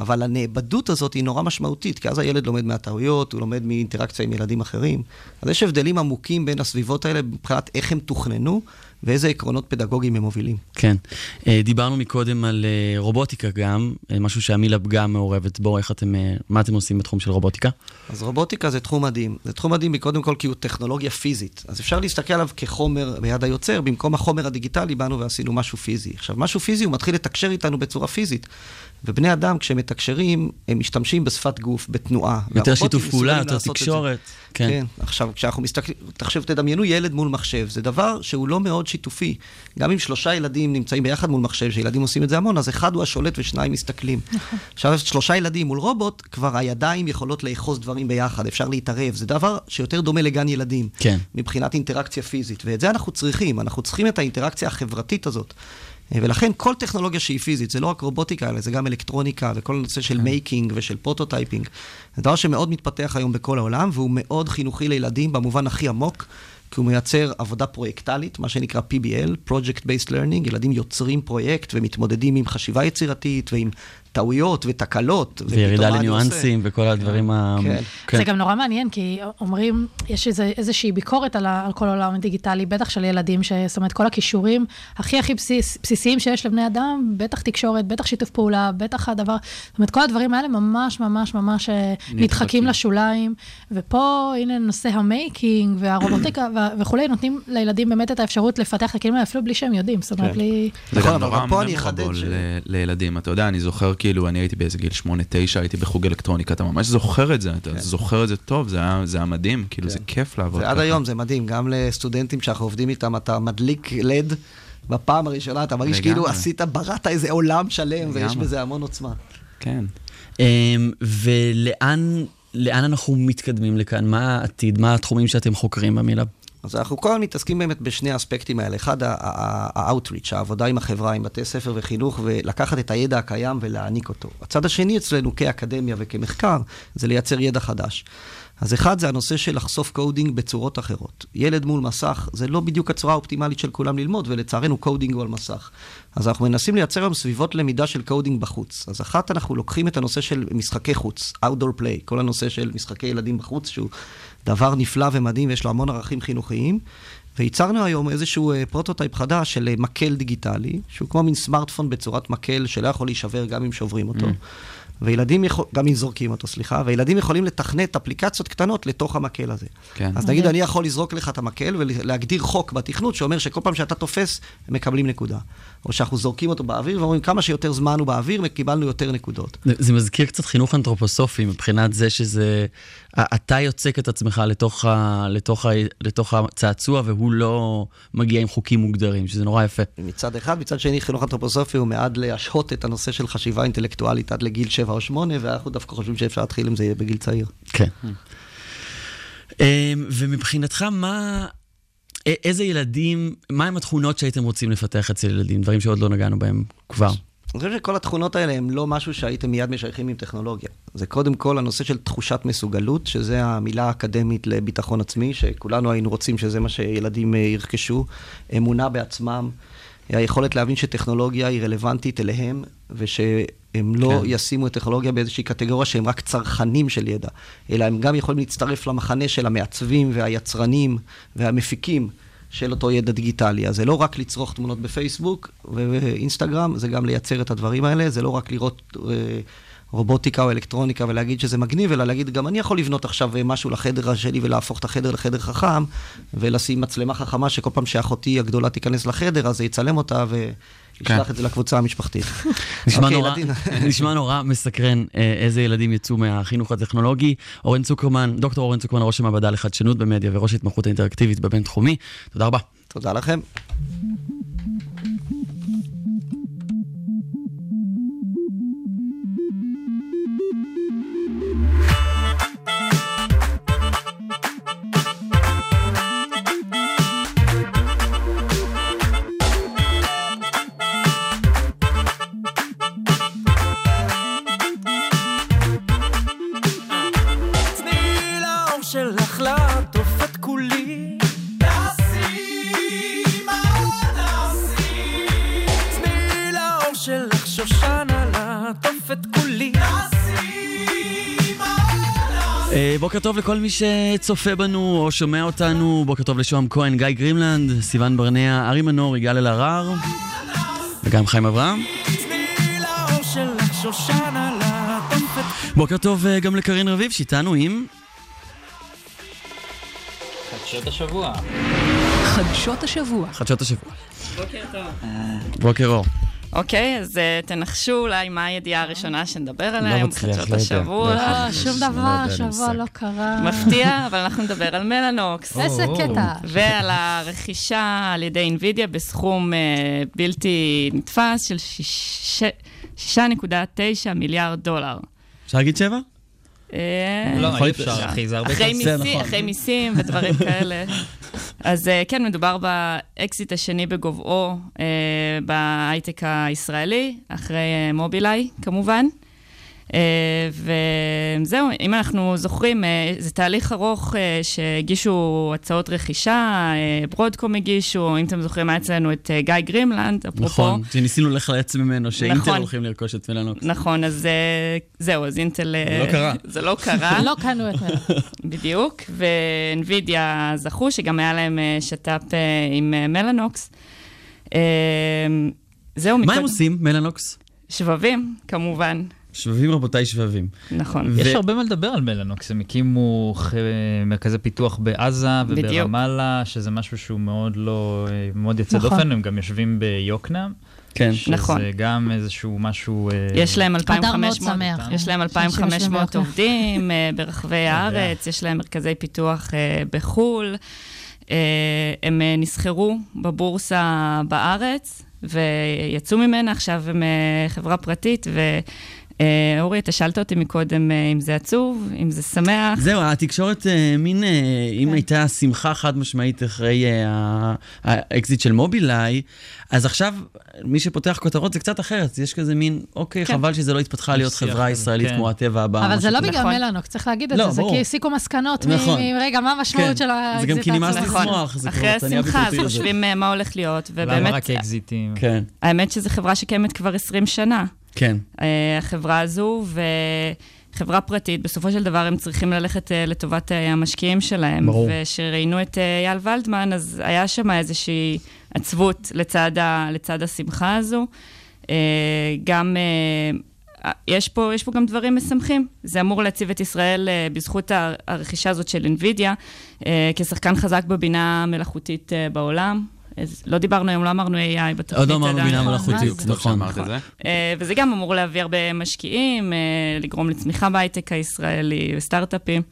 אבל הנאבדות הזאת היא נורא משמעותית, כי אז הילד לומד מהטעויות, הוא לומד מאינטראקציה עם ילדים אחרים. אז יש הבדלים עמוקים בין הסביבות האלה מבחינת איך הם תוכננו ואיזה עקרונות פדגוגיים הם מובילים. כן. אה, דיברנו מקודם על אה, רובוטיקה גם, אה, משהו שהמילאב גם מעורבת בו, איך אתם, מה אתם עושים בתחום של רובוטיקה? אז רובוטיקה זה תחום מדהים. זה תחום מדהים קודם כל כי הוא טכנולוגיה פיזית. אז אפשר להסתכל עליו כחומר ביד היוצר, במקום החומר הדיגיטלי באנו ועשינו משהו פיזי. עכשיו, משהו פיזי הוא מתחיל לתקשר איתנו בצורה פיזית. ובני אדם, כשהם מתקשרים, הם משתמשים בשפת גוף, בתנועה. יותר שיתוף פעולה, יותר. תקשורת. כן. כן. עכשיו, כשאנחנו מסתכלים, עכשיו תדמיינו ילד מול מחשב, זה דבר שהוא לא מאוד שיתופי. גם אם שלושה ילדים נמצאים ביחד מול מחשב, שילדים עושים את זה המון, אז אחד הוא השולט ושניים מסתכלים. עכשיו, שלושה ילדים מול רובוט, כבר הידיים יכולות לאחוז דברים ביחד, אפשר להתערב. זה דבר שיותר דומה לגן ילדים. כן. מבחינת אינטראקציה פיזית, ואת זה אנחנו צריכים, אנחנו צריכים את האינטראקציה החברתית הזאת. אה, ולכן כל טכנולוגיה שהיא פיזית, זה לא רק רובוטיקה, אלא זה גם אלקטרוניקה וכל הנושא של making ושל prototyping. זה דבר שמאוד מתפתח היום בכל העולם, והוא מאוד חינוכי לילדים במובן הכי עמוק, כי הוא מייצר עבודה פרויקטלית, מה שנקרא PBL, Project Based Learning, ילדים יוצרים פרויקט ומתמודדים עם חשיבה יצירתית ועם טעויות ותקלות. וירידה. לניואנסים וכל הדברים ה... כן. זה גם נורא מעניין, כי אומרים, יש איזה, איזושהי ביקורת על, כל העולם הדיגיטלי, בטח של ילדים, ש, זאת אומרת, כל הכישורים הכי הכי בסיס, בסיסיים שיש לבני אדם, בטח תקשורת, בטח שיתוף פעולה, בטח הדבר, זאת אומרת, כל הדברים האלה ממש ממש ממש אה, נדחקים לשוליים. ופה, הנה, נושא ה making והרובוטיקה, וכולי, נותנים לילדים באמת את האפשרות לפתח את הכלים האלה, אפילו בלי שהם יודעים, זאת אומרת, כן. בלי... זה נכון, גם אבל נורא פה אני אחדד memorable ש- ל- לילדים. אתה יודע, אני זוכר כאילו, אני הייתי באיזה גיל 8-9, הייתי בחוג אלקטרוניקה, אתה ממש זוכר את זה, אתה זוכר את זה טוב, זה היה זה היה מדהים, כאילו זה כיף לעבוד ככה. ועד היום זה מדהים, גם לסטודנטים שאנחנו עובדים איתם, אתה מדליק לד בפעם הראשונה, אתה מרגיש כאילו. עשית, בראת איזה עולם שלם, ויש לגמרי. בזה המון עוצמה. כן. אמ, ולאן לאן אנחנו מתקדמים לכאן? מה העתיד? מה התחומים שאתם חוקרים ב miLAB? אז אנחנו כל הזמן מתעסקים באמת בשני האספקטים האלה. אחד, ה-outreach, העבודה עם החברה, עם בתי ספר וחינוך, ולקחת את הידע הקיים ולהעניק אותו. הצד השני אצלנו כאקדמיה וכמחקר, זה לייצר ידע חדש. אז אחד זה הנושא של לחשוף coding בצורות אחרות. ילד מול מסך, זה לא בדיוק הצורה האופטימלית של כולם ללמוד, ולצערנו coding הוא על מסך. אז אנחנו מנסים לייצר היום סביבות למידה של coding בחוץ. אז אחת, אנחנו לוקחים את הנושא של משחקי חוץ, Outdoor Play, כל הנושא של משחקי ילדים בחוץ, שהוא דבר נפלא ומדהים, ויש לו המון ערכים חינוכיים. וייצרנו היום איזשהו אה, prototype חדש של אה, מקל דיגיטלי, שהוא כמו מין סמארטפון בצורת מקל, שלא יכול להישבר גם אם שוברים אותו. וילדים יכול... גם אם זורקים אותו, סליחה, וילדים יכולים לתכנת אפליקציות קטנות לתוך המקל הזה. כן. אז נגיד, אני יכול לזרוק לך את המקל ולהגדיר חוק בתכנות שאומר שכל פעם שאתה תופס, הם מקבלים נקודה. או שאנחנו זורקים אותו באוויר ואומרים, כמה שיותר זמן הוא באוויר, קיבלנו יותר נקודות. זה זה מזכיר קצת חינוך אנתרופוסופי מבחינת זה שזה... אתה יוצק את עצמך לתוך, ה, לתוך, ה, לתוך הצעצוע והוא לא מגיע עם חוקים מוגדרים, שזה נורא יפה. מצד אחד, מצד שני, חינוך אנתרופוסופי הוא מעד להשהות את הנושא של חשיבה אינטלקטואלית עד לגיל 7 או 8, ואנחנו דווקא חושבים שאפשר להתחיל עם זה בגיל צעיר. כן. אמ, ומבחינתך, מה... איזה ילדים, מה הם התכונות שהייתם רוצים לפתח אצל ילדים? דברים שעוד לא נגענו בהם כבר. אני חושב שכל התכונות האלה הם לא משהו שהייתם מיד משייכים עם טכנולוגיה. זה קודם כל הנושא של תחושת מסוגלות, שזה המילה האקדמית לביטחון עצמי, שכולנו היינו רוצים שזה מה שילדים אה, ירכשו, אמונה בעצמם, היכולת להבין שטכנולוגיה היא רלוונטית אליהם, ושהם לא כן. ישימו את טכנולוגיה באיזושהי קטגוריה שהם רק צרכנים של ידע, אלא הם גם יכולים להצטרף למחנה של המעצבים והיצרנים והמפיקים. של אותו ידע דיגיטלי. אז זה לא רק לצרוך תמונות בפייסבוק ואינסטגרם, זה גם לייצר את הדברים האלה, זה לא רק לראות אה, רובוטיקה או אלקטרוניקה ולהגיד שזה מגניב, אלא להגיד, גם אני יכול לבנות עכשיו אה, משהו לחדר שלי ולהפוך את החדר לחדר חכם, ולשים מצלמה חכמה שכל פעם שאחותי הגדולה תיכנס לחדר, אז זה יצלם אותה וישלח כן. את זה לקבוצה המשפחתית. נשמע, אוקיי, נורא. נשמע נורא מסקרן אה, איזה ילדים יצאו מהחינוך הטכנולוגי. אורן צוקרמן, דוקטור אורן צוקרמן, ראש המעבדה לחדשנות במדיה וראש ההתמחות האינטראקטיבית בבינתחומי. תודה רבה. תודה לכם. בוקר טוב לכל מי שצופה בנו או שומע אותנו, בוקר טוב לשוהם כהן, גיא גרימלנד, סיון ברנע, ארי מנור, יגאל אלהרר, וגם חיים אברהם. בוקר טוב אה, גם לקרין רביב, שאיתנו עם... חדשות השבוע. חדשות השבוע. חדשות השבוע. בוקר טוב. בוקר אור. אוקיי, אז אה, תנחשו אולי מה הידיעה הראשונה שנדבר עליה מצליח, בחדשות לא יודע. השבוע. לא, שום לא דבר, השבוע מושג. לא קרה. מפתיע, אבל אנחנו נדבר על מלאנוקס. איזה קטע. ועל הרכישה על ידי אינווידיה בסכום אה, בלתי נתפס של שיש- 6.9 מיליארד דולר. אפשר להגיד שבע? אה, לא, אי אפשר, אחי, זה הרבה כסף. נכון. אחרי מיסים ודברים כאלה. אז אה, כן, מדובר באקזיט השני בגובהו אה, בהייטק הישראלי, אחרי אה, מובילאיי, כמובן. אה, וזהו, אם אנחנו זוכרים, אה, זה תהליך ארוך אה, שהגישו הצעות רכישה, ברודקום הגישו, אם אתם זוכרים, היה אצלנו את גיא גרימלנד, אפרופו. נכון, שניסינו לחלץ ממנו שאינטל נכון. הולכים לרכוש את מלאנוקס. נכון, אז זהו, אז אינטל... לא קרה. זה לא קרה. לא קנו את מלאנוקס. בדיוק, ואינווידיה זכו, שגם היה להם שת"פ עם מלאנוקס. אה, זהו, מה מקודם- הם עושים, מלאנוקס? שבבים, כמובן. שבבים רבותיי שבבים. נכון. ו- יש הרבה מה לדבר על מלאנוקס, הם הקימו ח- מרכזי פיתוח בעזה. וברמאללה, שזה משהו שהוא מאוד לא, מאוד יוצא נכון. דופן, הם גם יושבים ביוקנעם. כן. נכון. שזה גם איזשהו משהו... אה, יש להם אדר מאוד 2,500, שמח. יש להם שאנשים יושבים 2,500 ביוקנעם. עובדים אה, ברחבי הארץ, יש להם מרכזי פיתוח אה, בחו"ל. הם נסחרו בבורסה בארץ ויצאו ממנה, עכשיו הם חברה פרטית. ו... אה, אורי, אתה שאלת אותי מקודם אה, אם זה עצוב, אם זה שמח. זהו, התקשורת, אה, מין, אם כן. הייתה שמחה חד משמעית אחרי האקזיט של מובילאיי, אז עכשיו, מי שפותח כותרות זה קצת אחרת, יש כזה מין, אוקיי, כן. חבל שזה לא התפתחה להיות חברה ישראלית כן. כמו הטבע הבא. אבל זה לא בגלל נכון. מלאנוקס, צריך להגיד את לא, זה, זה. כי הסיקו מסקנות נכון. מ... רגע, מה המשמעות. של זה גם כי נמאס האקזיט לשמוח. זה אחרי כבר השמחה, אז. חושבים מה הולך להיות, למה ובאמת, רק אקזיטים? כן, האמת שזו חברה שקיימת כבר 20 שנה. כן. אה, החברה הזו, וחברה פרטית, בסופו של דבר הם צריכים ללכת אה, לטובת אה, המשקיעים שלהם. ברור. וכשראיינו את אייל ולדמן, אז היה שם איזושהי עצבות לצד, ה, לצד השמחה הזו. גם, יש פה, יש פה גם דברים משמחים. זה אמור להציב את ישראל בזכות הרכישה הזאת של NVIDIA, כשחקן חזק בבינה המלאכותית אה, בעולם. אז לא דיברנו היום, לא אמרנו AI בתוכנית עוד לא אמרנו. בינה מלאכותית, נכון. זה. אה, וזה גם אמור להביא הרבה משקיעים, אה, לגרום לצמיחה בהייטק הישראלי וסטארט-אפים.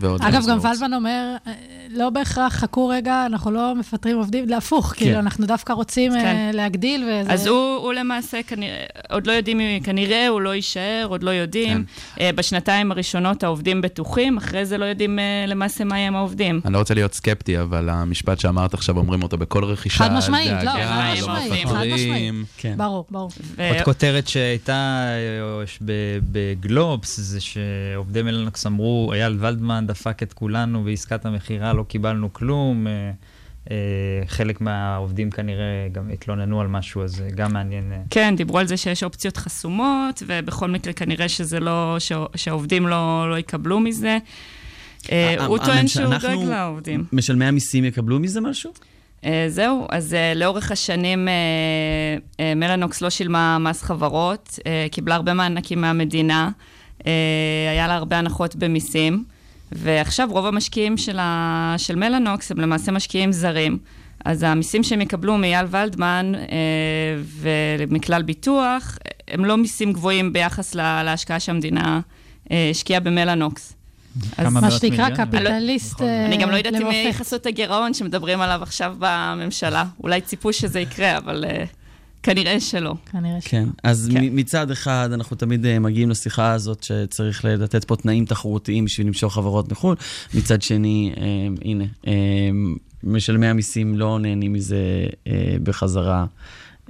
ועוד אגב, גם. ולבן אומר, אה, לא בהכרח, חכו רגע, אנחנו לא מפטרים עובדים, להפוך, כאילו, אנחנו דווקא רוצים אה, כן. להגדיל, וזה... אז הוא, למעשה, כנראה, עוד לא יודעים, אם- כנראה הוא לא יישאר, עוד לא יודעים. אה, בשנתיים הראשונות העובדים בטוחים, אחרי זה לא יודעים למעשה מה יהיה עם העובדים. אני לא רוצה להיות סקפטי, אבל המשפט שאמרת עכשיו, אומרים אותו בכל רכישה. חד משמעית, לא, חד לא משמעית, חד. משמעית. כן. ברור, ברור. עוד כותרת שהייתה בגלובס, זה שעובדי מלאנוקס אמרו, אייל ולדמן דפק את כולנו בעסקת המכירה, לא קיבלנו כלום. אה, אה, חלק מהעובדים כנראה גם התלוננו על משהו, אז זה גם מעניין. אה. כן, דיברו על זה שיש אופציות חסומות, ובכל מקרה כנראה שזה לא, שה- שהעובדים לא, לא יקבלו מזה. אה, הוא טוען שהוא דואג לעובדים. משלמי המיסים יקבלו מזה משהו? אה, זהו, אז אה, לאורך השנים אה, אה, מלאנוקס לא שילמה מס חברות, אה, קיבלה הרבה מענקים מהמדינה, אה, היה לה הרבה הנחות במיסים, ועכשיו רוב המשקיעים של, ה, של מלאנוקס הם למעשה משקיעים זרים. אז המיסים שהם יקבלו מאייל ולדמן אה, ומכלל ביטוח, הם לא מיסים גבוהים ביחס לה, להשקעה שהמדינה אה, השקיעה במלאנוקס. אז- מה שנקרא מיליונים. קפיטליסט נכון. אה, אני גם לא יודעת אם למופת. יכסו את הגירעון שמדברים עליו עכשיו בממשלה. אולי ציפו שזה יקרה, אבל uh, כנראה שלא. כנראה. כן. אז כן. מ- מצד אחד, אנחנו תמיד אה, מגיעים לשיחה הזאת שצריך לתת פה תנאים תחרותיים בשביל למשוך חברות מחו"ל. מצד שני, אה, הנה, אה, משלמי המיסים לא נהנים מזה אה, בחזרה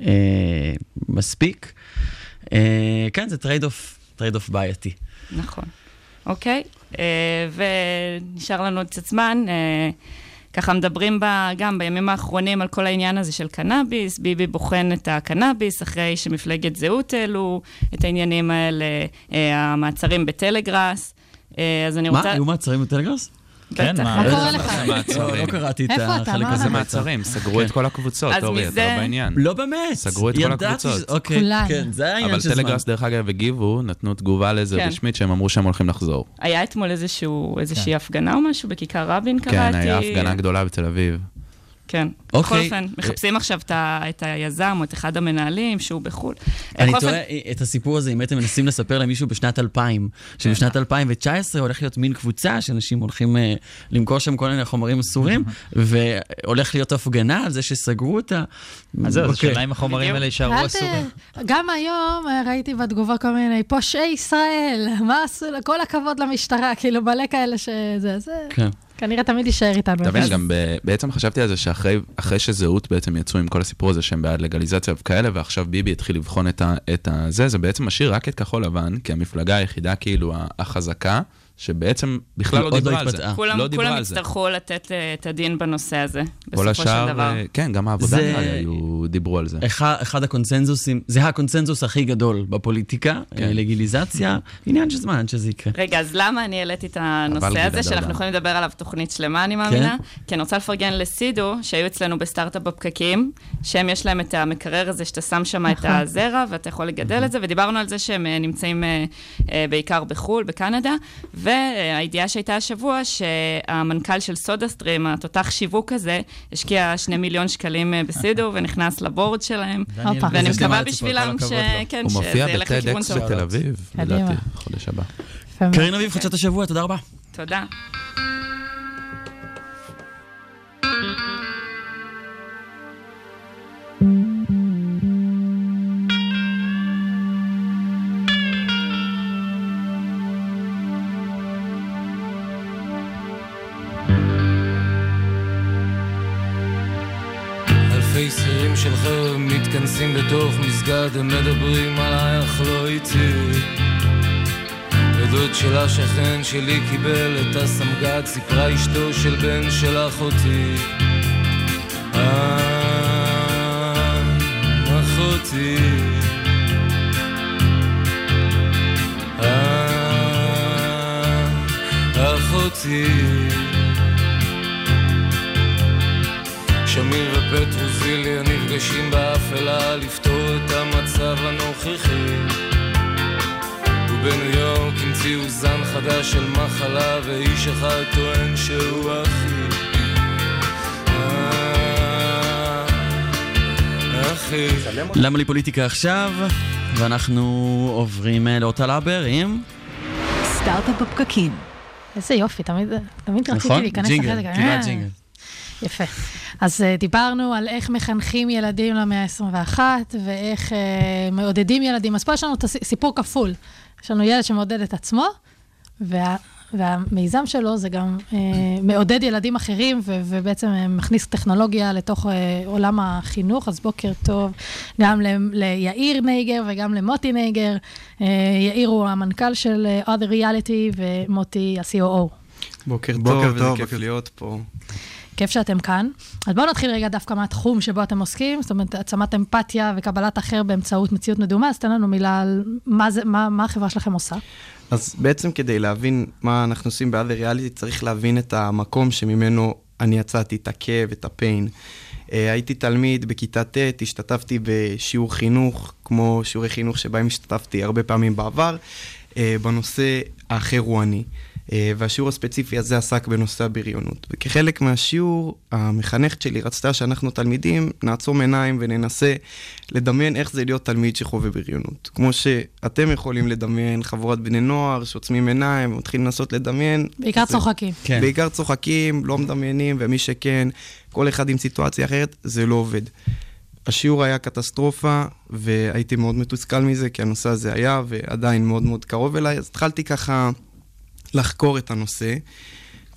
אה, מספיק. אה, כן, זה trade-off, trade-off בעייתי. נכון. אוקיי, אה, ונשאר לנו עוד קצת זמן. אה, ככה מדברים בה, גם בימים האחרונים על כל העניין הזה של קנאביס. ביבי בוחן את הקנאביס אחרי שמפלגת זהות העלו את העניינים האלה, אה, המעצרים בטלגראס. אה, אז אני מה, רוצה... היו מעצרים בטלגראס? כן. מה? מה קורה לך? לא, קראתי את? החלק מה? הזה. איזה מעצרים? סגרו את כל הקבוצות, אורי, אתה לא בעניין. לא באמת. סגרו את כל הקבוצות. אוקיי. כן, זה היה עניין אבל של זמן. טלגראס, דרך אגב, הגיבו, נתנו תגובה לזה כן. רשמית, שהם אמרו שהם הולכים לחזור. היה אתמול איזושהי כן. הפגנה או משהו בכיכר רבין, קראתי. כן, היה הפגנה גדולה בתל אביב. כן. אוקיי. בכל אופן, מחפשים עכשיו את היזם או את אחד המנהלים שהוא בחו"ל. אני תוהה את הסיפור הזה, אם הייתם מנסים לספר למישהו בשנת 2000, שבשנת 2019 הולך להיות מין קבוצה שאנשים הולכים אה, למכור שם כל מיני חומרים אסורים, והולך להיות הפגנה על זה שסגרו אותה. אז זהו, זו אוקיי. שאלה אם החומרים. האלה יישארו אסורים. גם היום אה, ראיתי בתגובה כל מיני פושעי ישראל, מה עשו, כל הכבוד למשטרה, כאילו מלא כאלה שזה, זה כן. כנראה תמיד יישאר איתנו. אתה מבין, גם בעצם חשבתי על זה שאחרי אחרי שזהות בעצם יצאו עם כל הסיפור הזה שהם בעד לגליזציה וכאלה, ועכשיו ביבי התחיל לבחון את ה- את הזה, זה בעצם משאיר רק את כחול לבן, כי המפלגה היחידה כאילו החזקה, שבעצם בכלל לא עוד לא דיברה על זה. כולם, לא דיברה כולם על זה. יצטרכו לתת אה, את הדין בנושא הזה, בסופו של השאר, דבר. אה, כן, גם העבודה זה- נראה לי היו, דיברו על זה. אחד, אחד הקונצנזוסים, זה הקונצנזוס הכי גדול בפוליטיקה, כן. אה, לגיליזציה, עניין של זמן שזה יקרה. רגע, אז למה אני העליתי את הנושא הזה, שאנחנו. יכולים לדבר עליו תוכנית שלמה, אני מאמינה? כי אני רוצה לפרגן לסידו, שהיו אצלנו בסטארט-אפ בפקקים, שהם יש להם את המקרר הזה שאתה שם שם את נכון. הזרע, ואתה יכול לגדל את זה, ודיברנו על זה שהם נמצאים בעיקר בחו"ל, בקנדה, והידיעה שהייתה השבוע, שהמנכ"ל של סודה סטרים, התותח שיווק הזה, השקיע שני מיליון שקלים אה, בסידו, ונכנס לבורד שלהם. ואני מקווה בשבילם ש... כן, הוא שזה מופיע ילך לכיוון בטדקס טוב. בתל אביב. לדעתי, חודש הבא. קרין אביב, חדשת השבוע, תודה רבה. תודה. מתכנסים בתוך מסגד, הם מדברים עלייך לא איתי. ודוד של השכן שלי קיבל את הסמג"ד, סיפרה אשתו של בן של אחותי. אה, אחותי. אה, אחותי. שמיר ופטרוזיליה נפגשים באפלה לפתור את המצב הנוכחי ובניו יורק המציאו זן חדש של מחלה ואיש אחד טוען שהוא אחי אה, אחי למה לי פוליטיקה עכשיו? ואנחנו עוברים אה, לאותה לאבר עם... סטארט-אפ בפקקים. איזה יופי, תמיד, תמיד רציתי נכון? להיכנס ג'ינגל, אחרי זה. קיבלת אה, ג'ינגל. יפה. אז אה, דיברנו על איך מחנכים ילדים למאה ה-21, ואיך אה, מעודדים ילדים. אז פה יש לנו את הסיפור כפול. יש לנו ילד שמעודד את עצמו, וה, והמיזם שלו זה גם אה, מעודד ילדים אחרים, ו, ובעצם אה, מכניס טכנולוגיה לתוך אה, עולם החינוך. אז בוקר טוב גם ל- ליאיר נייגר וגם למוטי נייגר. Uh, יאיר הוא המנכ"ל של uh, Other Reality, ומוטי ה-COO. בוקר בוקר טוב, טוב, כיף בוקר- להיות פה. כיף שאתם כאן. אז בואו נתחיל רגע דווקא מהתחום שבו אתם עוסקים, זאת אומרת, העצמת אמפתיה וקבלת אחר באמצעות מציאות מדומה, אז תן לנו מילה על מה, זה, מה, מה החברה שלכם עושה. אז בעצם כדי להבין מה אנחנו עושים ב-other reality, צריך להבין את המקום שממנו אני יצאתי, את הכאב, את הפיין. Uh, הייתי תלמיד בכיתה ט', השתתפתי בשיעור חינוך, כמו שיעורי חינוך שבהם השתתפתי הרבה פעמים בעבר, uh, בנושא האחר הוא אני. Uh, והשיעור הספציפי הזה עסק בנושא הבריונות. וכחלק מהשיעור, המחנכת שלי רצתה שאנחנו תלמידים נעצום עיניים וננסה לדמיין איך זה להיות תלמיד שחווה בריונות. כמו שאתם יכולים לדמיין חבורת בני נוער שעוצמים עיניים ומתחילים לנסות לדמיין. בעיקר זה- צוחקים. כן. בעיקר צוחקים, לא מדמיינים, ומי שכן, כל אחד עם סיטואציה אחרת, זה לא עובד. השיעור היה קטסטרופה, והייתי מאוד מתוסכל מזה, כי הנושא הזה היה, ועדיין מאוד מאוד קרוב אליי, אז התחלתי ככה לחקור את הנושא,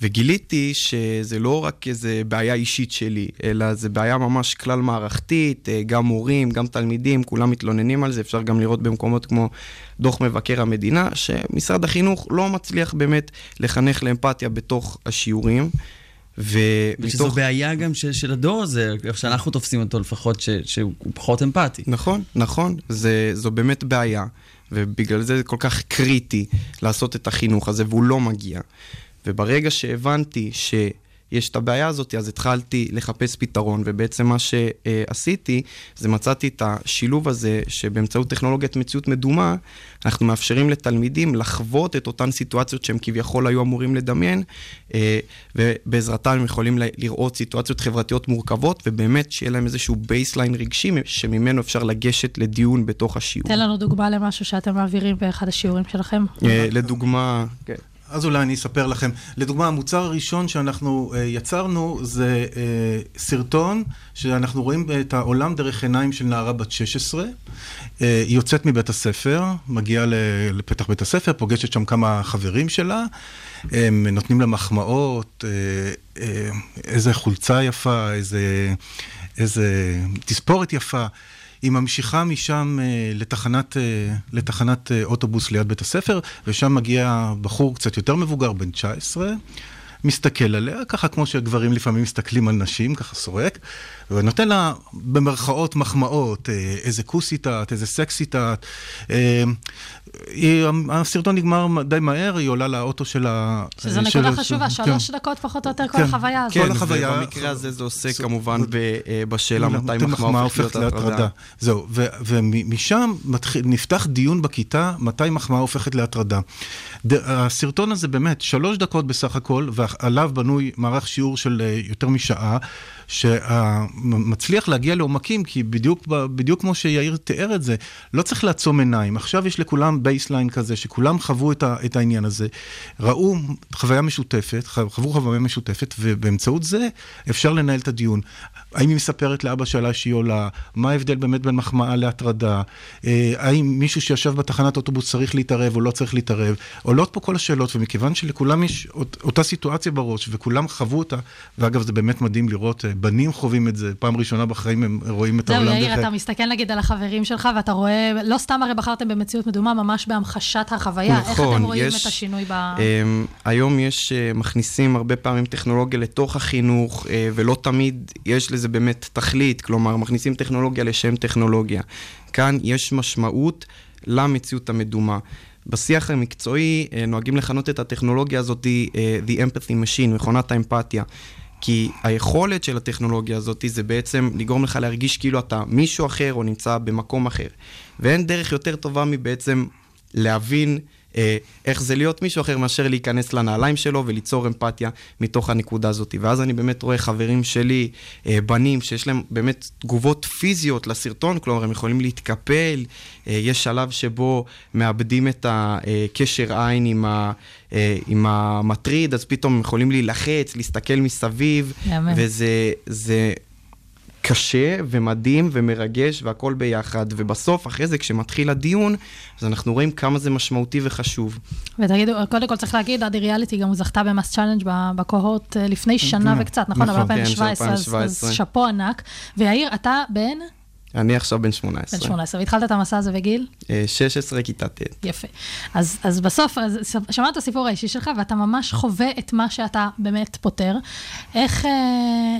וגיליתי שזה לא רק איזה בעיה אישית שלי, אלא זה בעיה ממש כלל מערכתית, אה, גם מורים, גם תלמידים, כולם מתלוננים על זה, אפשר גם לראות במקומות כמו דוח מבקר המדינה, שמשרד החינוך לא מצליח באמת לחנך לאמפתיה בתוך השיעורים. ושזו ומתוך... בעיה גם של, של הדור הזה, איך שאנחנו תופסים אותו לפחות, ש, שהוא פחות אמפתי. נכון, נכון, זה, זו באמת בעיה, ובגלל זה זה כל כך קריטי לעשות את החינוך הזה, והוא לא מגיע. וברגע שהבנתי שיש את הבעיה הזאת, אז התחלתי לחפש פתרון, ובעצם מה שעשיתי, זה מצאתי את השילוב הזה, שבאמצעות טכנולוגיית מציאות מדומה, אנחנו מאפשרים לתלמידים לחוות את אותן סיטואציות שהם כביכול היו אמורים לדמיין, אה, ובעזרתם הם יכולים לראות סיטואציות חברתיות מורכבות, ובאמת שיהיה להם איזשהו baseline רגשי שממנו אפשר לגשת לדיון בתוך השיעור. תן לנו דוגמה למשהו שאתם מעבירים באחד השיעורים שלכם. אה, לדוגמה, כן. אז אולי אני אספר לכם. לדוגמה, המוצר הראשון שאנחנו אה, יצרנו זה אה, סרטון שאנחנו רואים את העולם דרך עיניים של נערה בת 16. אה, היא יוצאת מבית הספר, מגיעה לפתח בית הספר, פוגשת שם כמה חברים שלה, הם נותנים לה מחמאות, איזה חולצה יפה, איזה, איזה תספורת יפה. היא ממשיכה משם אה, לתחנת, אה, לתחנת אה, אוטובוס ליד בית הספר, ושם מגיע בחור קצת יותר מבוגר, בן 19. מסתכל עליה, ככה כמו שגברים לפעמים מסתכלים על נשים, ככה סורק, ונותן לה במרכאות מחמאות, אה, איזה כוסית את, איזה סקסית את. אה, היא- הסרטון נגמר די מהר, היא עולה לאוטו של ה... שזו של- נקודה של- חשובה, כן. שלוש דקות פחות או יותר כל כן. החוויה הזאת. כל החוויה- ובמקרה הזה זה עוסק כמובן ב- אה, בשאלה מתי מתי מחמאה הופכת להיות הטרדה. זהו, ו- ומשם נפתח דיון בכיתה, מתי מחמאה הופכת להטרדה. ד- הסרטון הזה באמת, שלוש דקות בסך הכל, ועליו בנוי מערך שיעור של יותר משעה, שמצליח להגיע לעומקים, כי בדיוק, בדיוק כמו שיאיר תיאר את זה, לא צריך לעצום עיניים. עכשיו יש לכולם baseline כזה, שכולם חוו את, ה- את העניין הזה, ראו חוויה משותפת, חוו חוויה משותפת, ובאמצעות זה אפשר לנהל את הדיון. האם היא מספרת לאבא שלה שהיא עולה? מה ההבדל באמת בין מחמאה להטרדה? אה, האם מישהו שישב בתחנת אוטובוס צריך להתערב או לא צריך להתערב? עולות פה כל השאלות, ומכיוון שלכולם יש אות- אותה סיטואציה בראש, וכולם חוו אותה, ואגב, זה באמת מדהים לראות, אה, בנים חווים את זה, פעם ראשונה בחיים הם רואים את זהו, העולם יאיר, דרך... אתה מסתכל נגיד על החברים שלך, ואתה רואה, לא סתם הרי בחרתם במציאות מדומה, ממש בהמחשת החוויה. איך נכון, אתם רואים יש- את השינוי ב... אמ, היום יש, אה, מכניסים הרבה פעמים טכנולוגיה לתוך החינוך, ולא תמיד יש לזה באמת תכלית, כלומר, מכניסים טכנולוגיה לשם טכנולוגיה. כאן יש משמעות למציאות המדומה. בשיח המקצועי אה, נוהגים לכנות את הטכנולוגיה הזאת אה, The Empathy Machine, מכונת האמפתיה. כי היכולת של הטכנולוגיה הזאת זה בעצם לגרום לך להרגיש כאילו אתה מישהו אחר או נמצא במקום אחר. ואין דרך יותר טובה מבעצם להבין איך זה להיות מישהו אחר מאשר להיכנס לנעליים שלו וליצור אמפתיה מתוך הנקודה הזאת. ואז אני באמת רואה חברים שלי, אה, בנים, שיש להם באמת תגובות פיזיות לסרטון, כלומר הם יכולים להתקפל, אה, יש שלב שבו מאבדים את הקשר עין עם, ה, אה, עם המטריד, אז פתאום הם יכולים להילחץ, להסתכל מסביב, יאמן. וזה... קשה ומדהים ומרגש והכל ביחד, ובסוף, אחרי זה, כשמתחיל הדיון, אז אנחנו רואים כמה זה משמעותי וחשוב. ותגידו, קודם כל צריך להגיד, OtheReality גם זכתה ב MassChallenge ב cohort אה, לפני שנה כן, וקצת, נכון? נכון, כן, של 2017, אז- אז 2017. שאפו ענק. ויאיר, אתה בן? אני עכשיו בן 18. בן 18, והתחלת את המסע הזה בגיל? אה, 16, כיתה ט'. יפה. אז, אז בסוף, אז שמעת את הסיפור האישי שלך, ואתה ממש חווה את מה שאתה באמת פותר. איך, אה,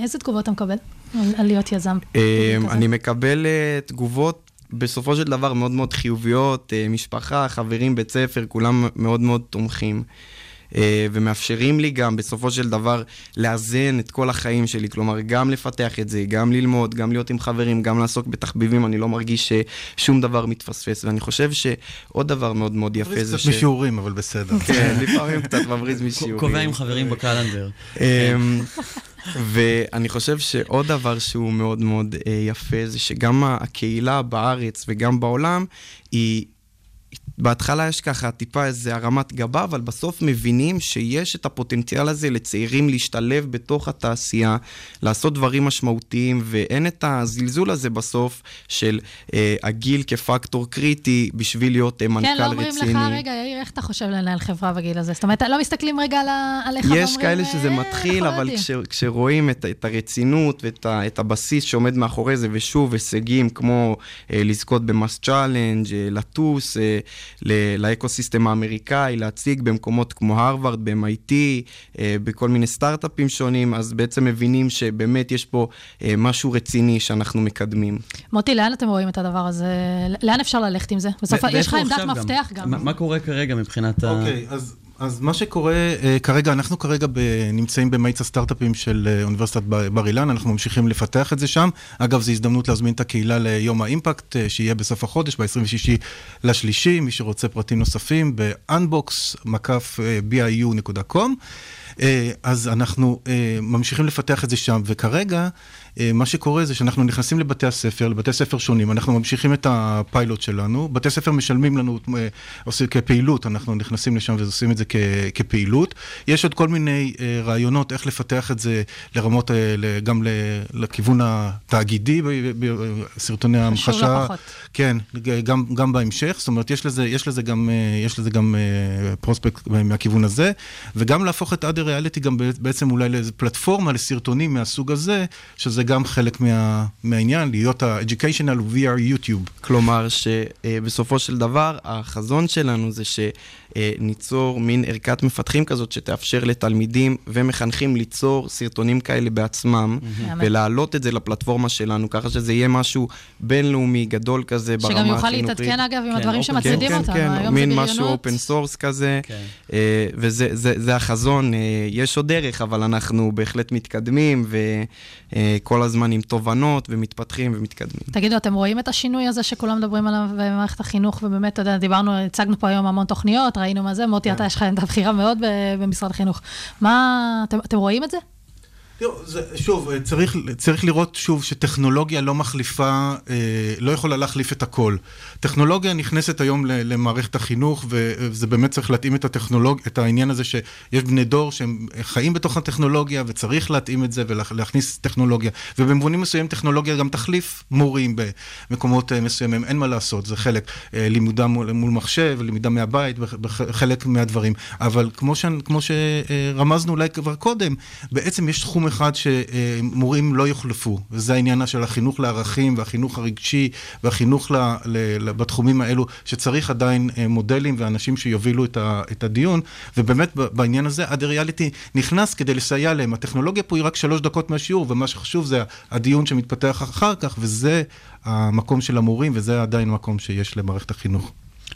איזה תגובות אתה מקבל על, להיות יזם? כזה? אני מקבל אה, תגובות בסופו של דבר מאוד מאוד חיוביות, אה, משפחה, חברים, בית ספר, כולם מאוד מאוד תומכים. אה, ומאפשרים לי גם בסופו של דבר לאזן את כל החיים שלי, כלומר גם לפתח את זה, גם ללמוד, גם להיות עם חברים, גם לעסוק בתחביבים, אני לא מרגיש ששום דבר מתפספס, ואני חושב שעוד דבר מאוד מאוד יפה מבריז זה קצת משיעורים, אבל בסדר. כן, לפעמים קצת מבריז משיעורים. קובע עם חברים בקלנדר. ואני חושב שעוד דבר שהוא מאוד מאוד אה, יפה, זה שגם הקהילה בארץ וגם בעולם, היא... בהתחלה יש ככה טיפה איזה הרמת גבה, אבל בסוף מבינים שיש את הפוטנציאל הזה לצעירים להשתלב בתוך התעשייה, לעשות דברים משמעותיים, ואין את הזלזול הזה בסוף של אה, הגיל כפקטור קריטי בשביל להיות אה, מנכ"ל כן, רציני. לא אומרים לך, רגע, יאיר, איך אתה חושב לנהל חברה בגיל הזה? זאת אומרת, לא מסתכלים רגע על עליך ואומרים, יש כאלה שזה "אה, מתחיל, אבל יודעים." כש, כשרואים את, את הרצינות ואת ה, את הבסיס שעומד מאחורי זה, ושוב, הישגים כמו אה, לזכות ב MassChallenge, אה, לטוס אה, לאקוסיסטם האמריקאי, להציג במקומות כמו הרווארד, ב-MIT, אה, בכל מיני סטארט-אפים שונים, אז בעצם מבינים שבאמת יש פה אה, משהו רציני שאנחנו מקדמים. מוטי, לאן אתם רואים את הדבר הזה? לאן אפשר ללכת עם זה? בסוף יש לך עמדת מפתח גם. מה- מה קורה כרגע מבחינת ה... אוקיי, אז... אז מה שקורה אה, כרגע, אנחנו כרגע ב, נמצאים במאיץ הסטארט-אפים של אה, אוניברסיטת בר, בר אילן, אנחנו ממשיכים לפתח את זה שם. אגב, זו הזדמנות להזמין את הקהילה ליום האימפקט, אה, שיהיה בסוף החודש, ב-26 לשלישי, מי שרוצה פרטים נוספים, ב-unbox. אה, אז אנחנו אה, ממשיכים לפתח את זה שם, וכרגע מה שקורה זה שאנחנו נכנסים לבתי הספר, לבתי ספר שונים, אנחנו ממשיכים את הפיילוט שלנו, בתי ספר משלמים לנו אה, עושים כפעילות, אנחנו נכנסים לשם ועושים את זה כ, כפעילות. יש עוד כל מיני אה, רעיונות איך לפתח את זה לרמות, אה, גם לכיוון התאגידי, בסרטוני חשוב ההמחשה. לא פחות. כן, גם, גם בהמשך, זאת אומרת, יש לזה, יש לזה גם, אה, יש לזה גם אה, פרוספקט מהכיוון הזה, וגם להפוך את OtheReality גם בעצם אולי לאיזו פלטפורמה לסרטונים מהסוג הזה, שזה גם חלק מה, מהעניין, להיות ה- educational VR יוטיוב. כלומר, שבסופו של דבר, החזון שלנו זה שניצור מין ערכת מפתחים כזאת שתאפשר לתלמידים ומחנכים ליצור סרטונים כאלה בעצמם, ולהעלות את זה לפלטפורמה שלנו, ככה שזה יהיה משהו בינלאומי גדול כזה ברמה שגם החינוכית. יוכל להתעדכן, אגב, עם כן, הדברים open- שמצעידים כן, אותנו. כן, היום כן, זה מין גיליונות. משהו open source כזה, אה, וזה זה, זה החזון. אה, יש עוד דרך, אבל אנחנו בהחלט מתקדמים, וכל הזמן עם תובנות, ומתפתחים ומתקדמים. תגידו, אתם רואים את השינוי הזה שכולם מדברים עליו במערכת החינוך, ובאמת, אתה יודע, דיברנו, הצגנו פה היום המון תוכניות, ראינו מה זה, מוטי, אתה יש לך עמדה בכירה מאוד במשרד החינוך. מה, אתם רואים את זה? שוב, אה, צריך, צריך לראות שוב שטכנולוגיה לא מחליפה, אה, לא יכולה להחליף את הכל. טכנולוגיה נכנסת היום למערכת החינוך, וזה באמת צריך להתאים את הטכנולוג... את העניין הזה שיש בני דור שהם חיים בתוך הטכנולוגיה, וצריך להתאים את זה ולהכניס טכנולוגיה. ובמובנים מסוימים טכנולוגיה גם תחליף מורים במקומות אה, מסוימים, אין מה לעשות, זה חלק. לימודה מול, מול מחשב, למידה מהבית, בחלק מהדברים. אבל כמו, ש, כמו שרמזנו אולי כבר קודם, בעצם יש תחום אחד שמורים לא יוחלפו, וזה העניין של החינוך לערכים והחינוך הרגשי והחינוך ל, ל, ל, בתחומים האלו, שצריך עדיין אה, מודלים ואנשים שיובילו את, ה, את הדיון, ובאמת בעניין הזה עד הריאליטי נכנס כדי לסייע להם. הטכנולוגיה פה היא רק שלוש דקות מהשיעור, ומה שחשוב זה הדיון שמתפתח אחר כך, וזה המקום של המורים, וזה עדיין מקום שיש למערכת החינוך.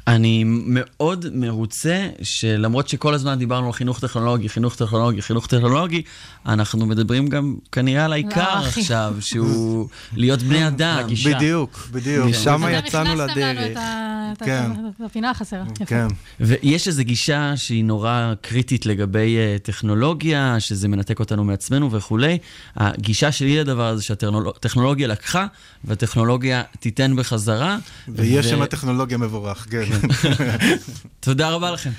אני מאוד מרוצה שלמרות שכל הזמן דיברנו על חינוך טכנולוגי, חינוך טכנולוגי, חינוך טכנולוגי, אנחנו מדברים גם כנראה על העיקר. עכשיו, שהוא להיות בני אדם. בדיוק, בדיוק. משם יצאנו לנו לדרך. את ה- את ה- כן. את הפינה החסרה. יפה. כן. ויש איזו גישה שהיא נורא קריטית לגבי uh, טכנולוגיה, שזה מנתק אותנו מעצמנו וכולי. הגישה שלי לדבר הזה שהטכנולוגיה לקחה, והטכנולוגיה תיתן בחזרה. ויש ו- שם טכנולוגיה מבורך, כן. תודה רבה לכם.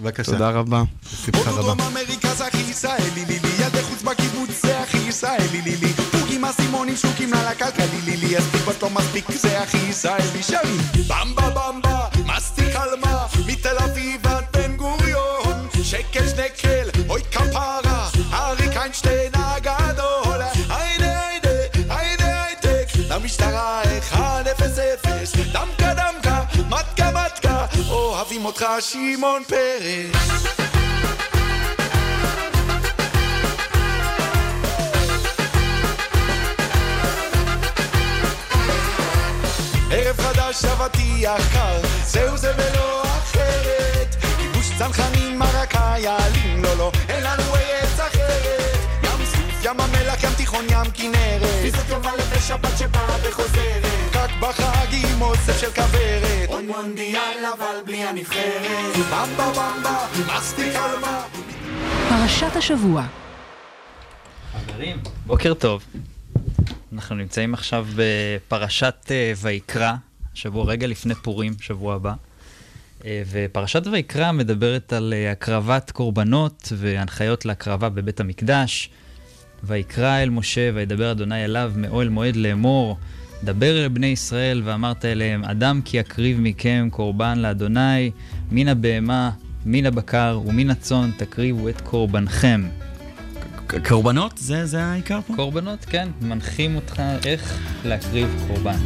בבקשה. תודה רבה. בשמחה רבה. דרום אמריקה זה הכי ישראלי לילי. ילדי חוץ בקיבוץ זה הכי ישראלי לילי. פוגים אסימונים שוקים לה לכלכלי לילי הסטיפות לא מספיק זה הכי ישראלי. שרים במבה במבה מסטיק על מה? מתל אביב עד בן גוריון. שקל שנקל אוי כפרה. אריק איינשטיין הגדול. היידה היידה היידה הייטק למשטרה 1-0-0 דמקה דמקה מתקה מתקה אוהבים אותך שמעון פרס ערב חדש אבטיח קר, זהו זה ולא אחרת. כיבוש צנחנים, מרקה, יעלים, לא לא, אין לנו ארץ אחרת. ים סוף, ים המלח, ים תיכון, ים כנרת. פיסות יום הלב שבת שבאה וחוזרת. בחג עם אוסף של כוורת. עוד מונדיאל אבל בלי הנבחרת. במבה במבה, מסטיק על מה. פרשת השבוע. חברים, בוקר טוב. אנחנו נמצאים עכשיו בפרשת אה, ויקרא, שבוע רגע לפני פורים, שבוע הבא. אה, ופרשת ויקרא מדברת על אה, הקרבת קורבנות והנחיות להקרבה בבית המקדש. ויקרא אל משה וידבר אדוני אליו מאוהל מועד לאמור, דבר אל בני ישראל ואמרת אליהם, אדם כי יקריב מכם קורבן לאדוני, מן הבהמה, מן הבקר ומן הצאן תקריבו את קורבנכם. קורבנות? זה, זה העיקר פה? קורבנות, כן. מנחים אותך איך להקריב קורבן.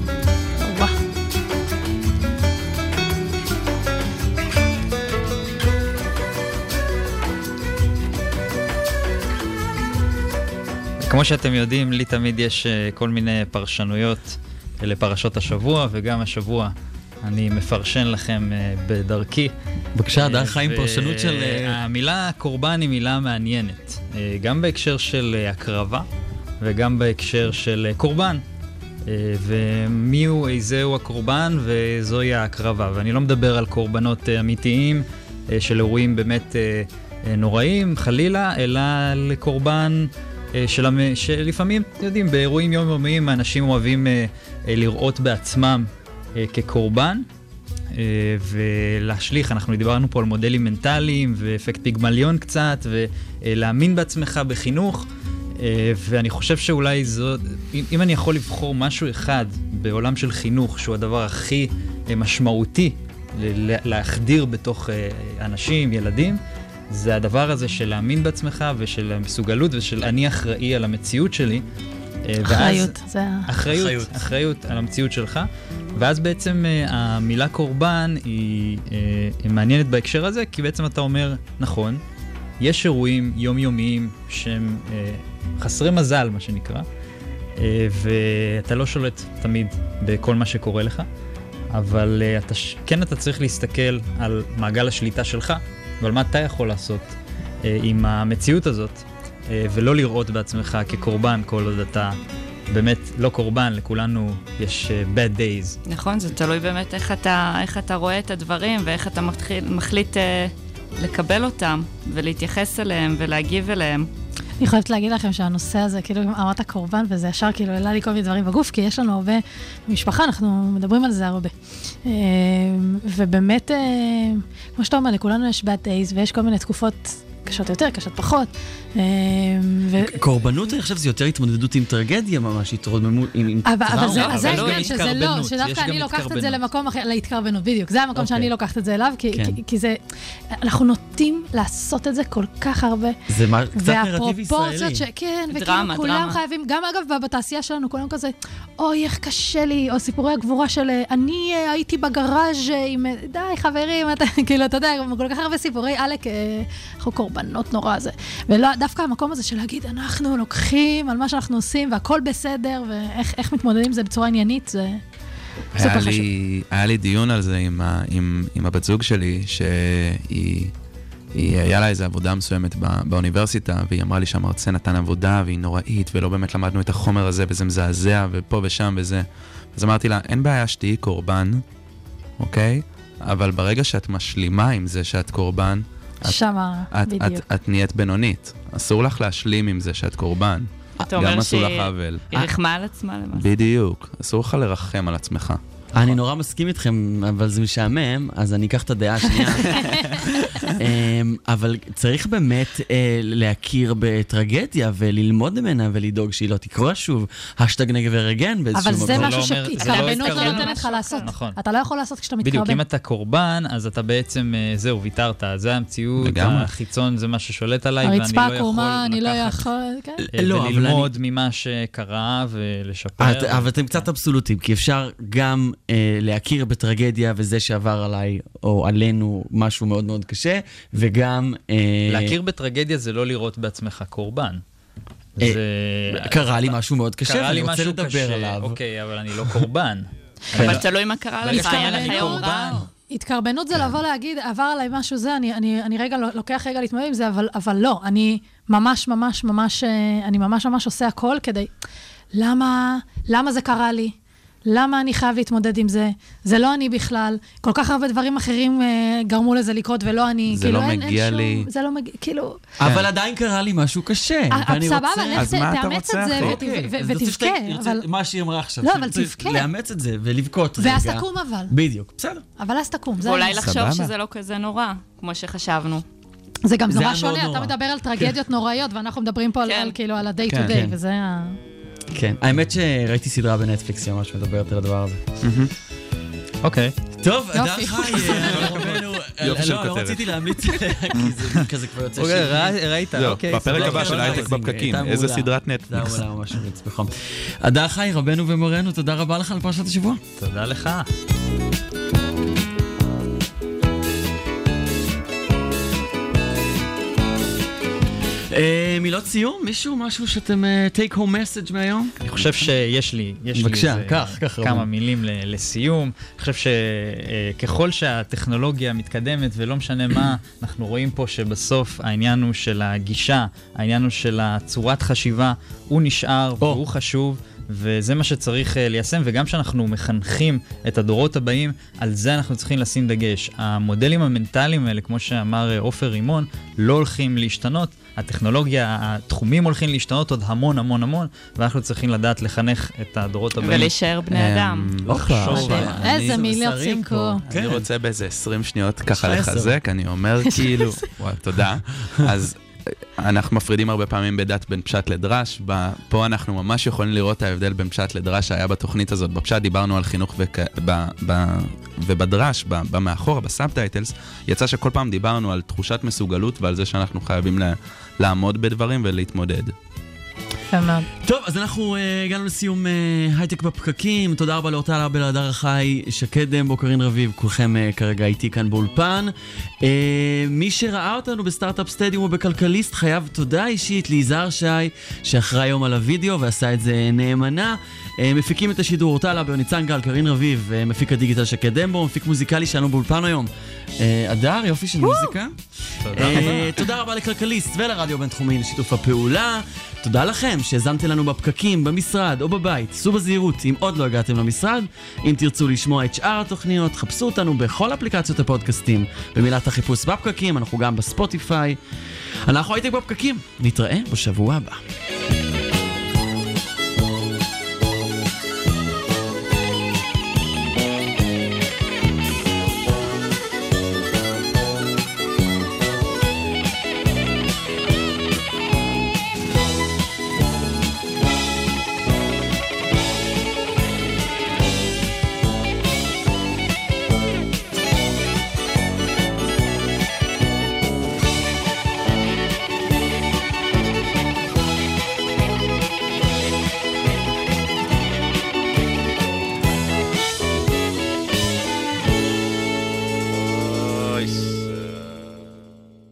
כמו שאתם יודעים, לי תמיד יש אה, כל מיני פרשנויות לפרשות השבוע, וגם השבוע אני מפרשן לכם אה, בדרכי. בבקשה, אה, דרך חיים, פרשנות של, אה, המילה קורבן היא מילה מעניינת, גם בהקשר של הקרבה וגם בהקשר של קורבן. ומי הוא, איזהו הקורבן וזוהי ההקרבה. ואני לא מדבר על קורבנות אמיתיים של אירועים באמת נוראים, חלילה, אלא על קורבן של המ... שלפעמים, אתם יודעים, באירועים יומיומיים אנשים אוהבים אה, אה, לראות בעצמם אה, כקורבן. אה, ולהשליך, אנחנו דיברנו פה על מודלים מנטליים ואפקט פיגמליון קצת, ולהאמין בעצמך בחינוך, אה, ואני חושב שאולי זאת, אם, אני יכול לבחור משהו אחד בעולם של חינוך, שהוא הדבר הכי אה, משמעותי להחדיר בתוך אה, אנשים, ילדים, זה הדבר הזה של להאמין בעצמך ושל המסוגלות ושל אני אחראי על המציאות שלי. אה, ואז- אחריות, זה ה... אחריות, אחריות. אחריות על המציאות שלך. ואז בעצם אה, המילה קורבן היא, אה, היא מעניינת בהקשר הזה, כי בעצם אתה אומר, נכון, יש אירועים יומיומיים שהם חסרי מזל, מה שנקרא, ואתה לא שולט תמיד בכל מה שקורה לך, אבל אתה, כן אתה צריך להסתכל על מעגל השליטה שלך, ועל מה אתה יכול לעשות אה, עם המציאות הזאת, אה, ולא לראות בעצמך כקורבן כל עוד אתה באמת לא קורבן, לכולנו יש אה, bad days. נכון, זה תלוי באמת איך אתה, איך אתה רואה את הדברים ואיך אתה מתחיל, מחליט אה, לקבל אותם ולהתייחס אליהם ולהגיב אליהם. אני חייבת להגיד לכם שהנושא הזה, כאילו אמרת קורבן, וזה ישר כאילו העלה לי כל מיני דברים בגוף, כי יש לנו הרבה במשפחה, אנחנו מדברים על זה הרבה. אה, ובאמת, אה, כמו שאתה אומר, לכולנו יש bad days, ויש כל מיני תקופות קשות יותר, קשות פחות. אה, ו- קורבנות, אני חושב שזה יותר התמודדות עם טרגדיה ממש, התרוממות עם עם אבל, אבל זה, טראומה. זה אבל לא העניין, שזה לא, שדווקא אני לוקחת את זה. למקום אחר, להתקרבנות, בדיוק. זה המקום שאני אוקיי. לוקחת את זה אליו, כי, כן. כי, כי זה, אנחנו נוטים לעשות את זה כל כך הרבה. זה מה- קצת נרטיב ישראלי. והפרופורציות ש... כן, וכאילו דרמה, כולם דרמה. חייבים, גם אגב בתעשייה שלנו, כולם כזה, אוי, איך קשה לי, או סיפורי הגבורה של אה, אני אה, הייתי בגראז' אה, עם, די, חברים, אתה, כאילו, אתה יודע, כל כך הרבה סיפורי עלק, אנחנו קורבנות נורא זה. ולא, דווקא המקום הזה של להגיד, אנחנו לוקחים על מה שאנחנו עושים, והכל בסדר, ואיך איך מתמודדים עם זה בצורה עניינית, זה סופר היה חשוב. לי, היה לי דיון על זה עם, ה, עם, עם הבת זוג שלי, שהיא, היא, היה לה איזו עבודה מסוימת בא, באוניברסיטה, והיא אמרה לי שהמרצה נתן עבודה והיא נוראית, ולא באמת למדנו את החומר הזה, וזה מזעזע, ופה ושם וזה. אז אמרתי לה, אין בעיה שתהיי קורבן, אוקיי? אבל ברגע שאת משלימה עם זה שאת קורבן, את, שמה, את, בדיוק. את, את נהיית בינונית. אסור לך להשלים עם זה שאת קורבן. אתה גם אומר שהיא רחמה על עצמה למעשה. בדיוק, אסור לך לרחם על עצמך. אני נורא מסכים איתכם, אבל זה משעמם, אז אני אקח את הדעה השנייה. אמ, אבל צריך באמת אה, להכיר בטרגדיה וללמוד ממנה ולדאוג שהיא לא תקרה שוב. השטג נגב הרגן באיזשהו אבל מקום. זה לא משהו לא שהתקרבנות לא התקרבנות. נותנת לך לעשות. נכון. אתה לא יכול לעשות כשאתה בדיוק, מתקרבן. אם אתה קורבן, אז אתה בעצם, אה, זהו, ויתרת, זה המציאות. החיצון זה מה ששולט עליי, ואני לא יכול הרצפה אני לא לקחת, יכול... כן. אה, לא, אבל וללמוד ממה שקרה ולשפר. אבל אתם קצת אבסולוטים, כי אפשר גם אה, להכיר בטרגדיה וזה שעבר עליי או עלינו משהו מאוד מאוד קשה, וגם... אה, להכיר בטרגדיה זה לא לראות בעצמך קורבן. אה, זה... קרה לי משהו מאוד קשה, קרה ואני לי רוצה משהו לדבר קשה, עליו. אוקיי, אבל אני לא קורבן. אבל תלוי מה קרה לך, היה לך. קורבן. התקרבנות כן. זה לבוא להגיד, עבר עליי משהו זה, אני, אני, אני רגע לוקח רגע להתמודד עם זה, אבל, אבל לא, אני ממש ממש ממש, אה, אני ממש ממש עושה הכל כדי... למה, למה זה קרה לי? למה אני חייב להתמודד עם זה? זה לא אני בכלל. כל כך הרבה דברים אחרים אה, גרמו לזה לקרות ולא אני. זה כאילו, לא אין, מגיע אין לי. שום, זה לא מגיע, כאילו... אבל עדיין קרה לי משהו קשה, אה, ואני רוצה... סבבה, לך אז מה אתה תאמץ רוצה, את זה אוקיי, ותבכה, אבל... מה שהיא אמרה עכשיו. לא, אבל תבכה. לאמץ את זה ולבכות רגע. ואז תקום אבל. בדיוק, בסדר. אבל אז תקום, זה העניין. לחשוב. שזה לא כזה נורא, כמו שחשבנו. זה גם נורא שונה, אתה. מדבר על טרגדיות נוראיות, ואנחנו מדברים פה על- כן. כאילו ה-day כן. to day, כן. וזה ה... כן. האמת שראיתי סדרה בנטפליקס שממש מדברת על הדבר הזה. אוקיי. טוב. אדם חי, אה, רבנו, יופי של לא, לא כותרת. רציתי להמליץ עליה, כי זה כזה כבר יוצא אוקיי, שלי. רא- ראית, זהו, אוקיי. בפרק. הבא של לא, הייטק זה בפקקים, איזה. סדרת זה נטפליקס. היה ממש ממליץ בחום. אדר חי, רבנו ומורנו, תודה רבה לך על פרשת השבוע. תודה לך. מילות סיום? מישהו? משהו שאתם... אה, take home message מהיום? אני חושב שיש לי, יש לי בבקשה, איזה קח, קח, כמה. מילים לסיום. אני חושב שככל שהטכנולוגיה מתקדמת ולא משנה מה, אנחנו רואים פה שבסוף העניין הוא של הגישה, העניין הוא של הצורת חשיבה, הוא נשאר. והוא חשוב. וזה מה שצריך אה, ליישם, וגם כשאנחנו מחנכים את הדורות הבאים, על זה אנחנו צריכים לשים דגש. המודלים המנטליים האלה, כמו שאמר אה, עופר רימון, לא הולכים להשתנות. הטכנולוגיה, התחומים הולכים להשתנות עוד המון המון המון, ואנחנו צריכים לדעת לחנך את הדורות הבאים. ולהישאר בני אדם. אמ, מדהים. על- איזה אני- מילות סיכום. פה. אני כן. רוצה באיזה 20 שניות ככה. לחזק, אני אומר כאילו, תודה. אז אנחנו מפרידים הרבה פעמים בדת בין פשט לדרש, פה אנחנו ממש יכולים לראות את ההבדל בין פשט לדרש שהיה בתוכנית הזאת. בפשט דיברנו על חינוך וכ... ובדרש. במאחורה, ב subtitles, יצא שכל פעם דיברנו על תחושת מסוגלות ועל זה שאנחנו חייבים. לעמוד בדברים ולהתמודד. טוב, אז אנחנו אה, הגענו לסיום אה, הייטק בפקקים. תודה רבה לאורטל ארבל, הדר חי, שקד דמבו, קרין רביב, כולכם אה, כרגע איתי כאן באולפן. אה, מי שראה אותנו ב Startup Stadium ובכלכליסט חייב תודה אישית ליזהר שי, שאחראי היום על הוידאו ועשה את זה נאמנה. אה, מפיקים את השידור אורטל ארבל, ניצן גל, קרין רביב, אה, מפיק הדיגיטל שקד דמבו, מפיק מוזיקלי שלנו באולפן היום. אה, הדר, יופי של מוזיקה. תודה אה, רבה. תודה רבה לכלכליסט ולרדיו בינתחומי לשיתוף הפעולה. תודה לכם שהאזנתם לנו בפקקים, במשרד או בבית. סעו בזהירות אם עוד לא הגעתם למשרד. אם תרצו לשמוע את שאר התוכניות, חפשו אותנו בכל אפליקציות הפודקאסטים. במילת החיפוש בפקקים, אנחנו גם בספוטיפיי. אנחנו הייטק בפקקים, נתראה בשבוע הבא.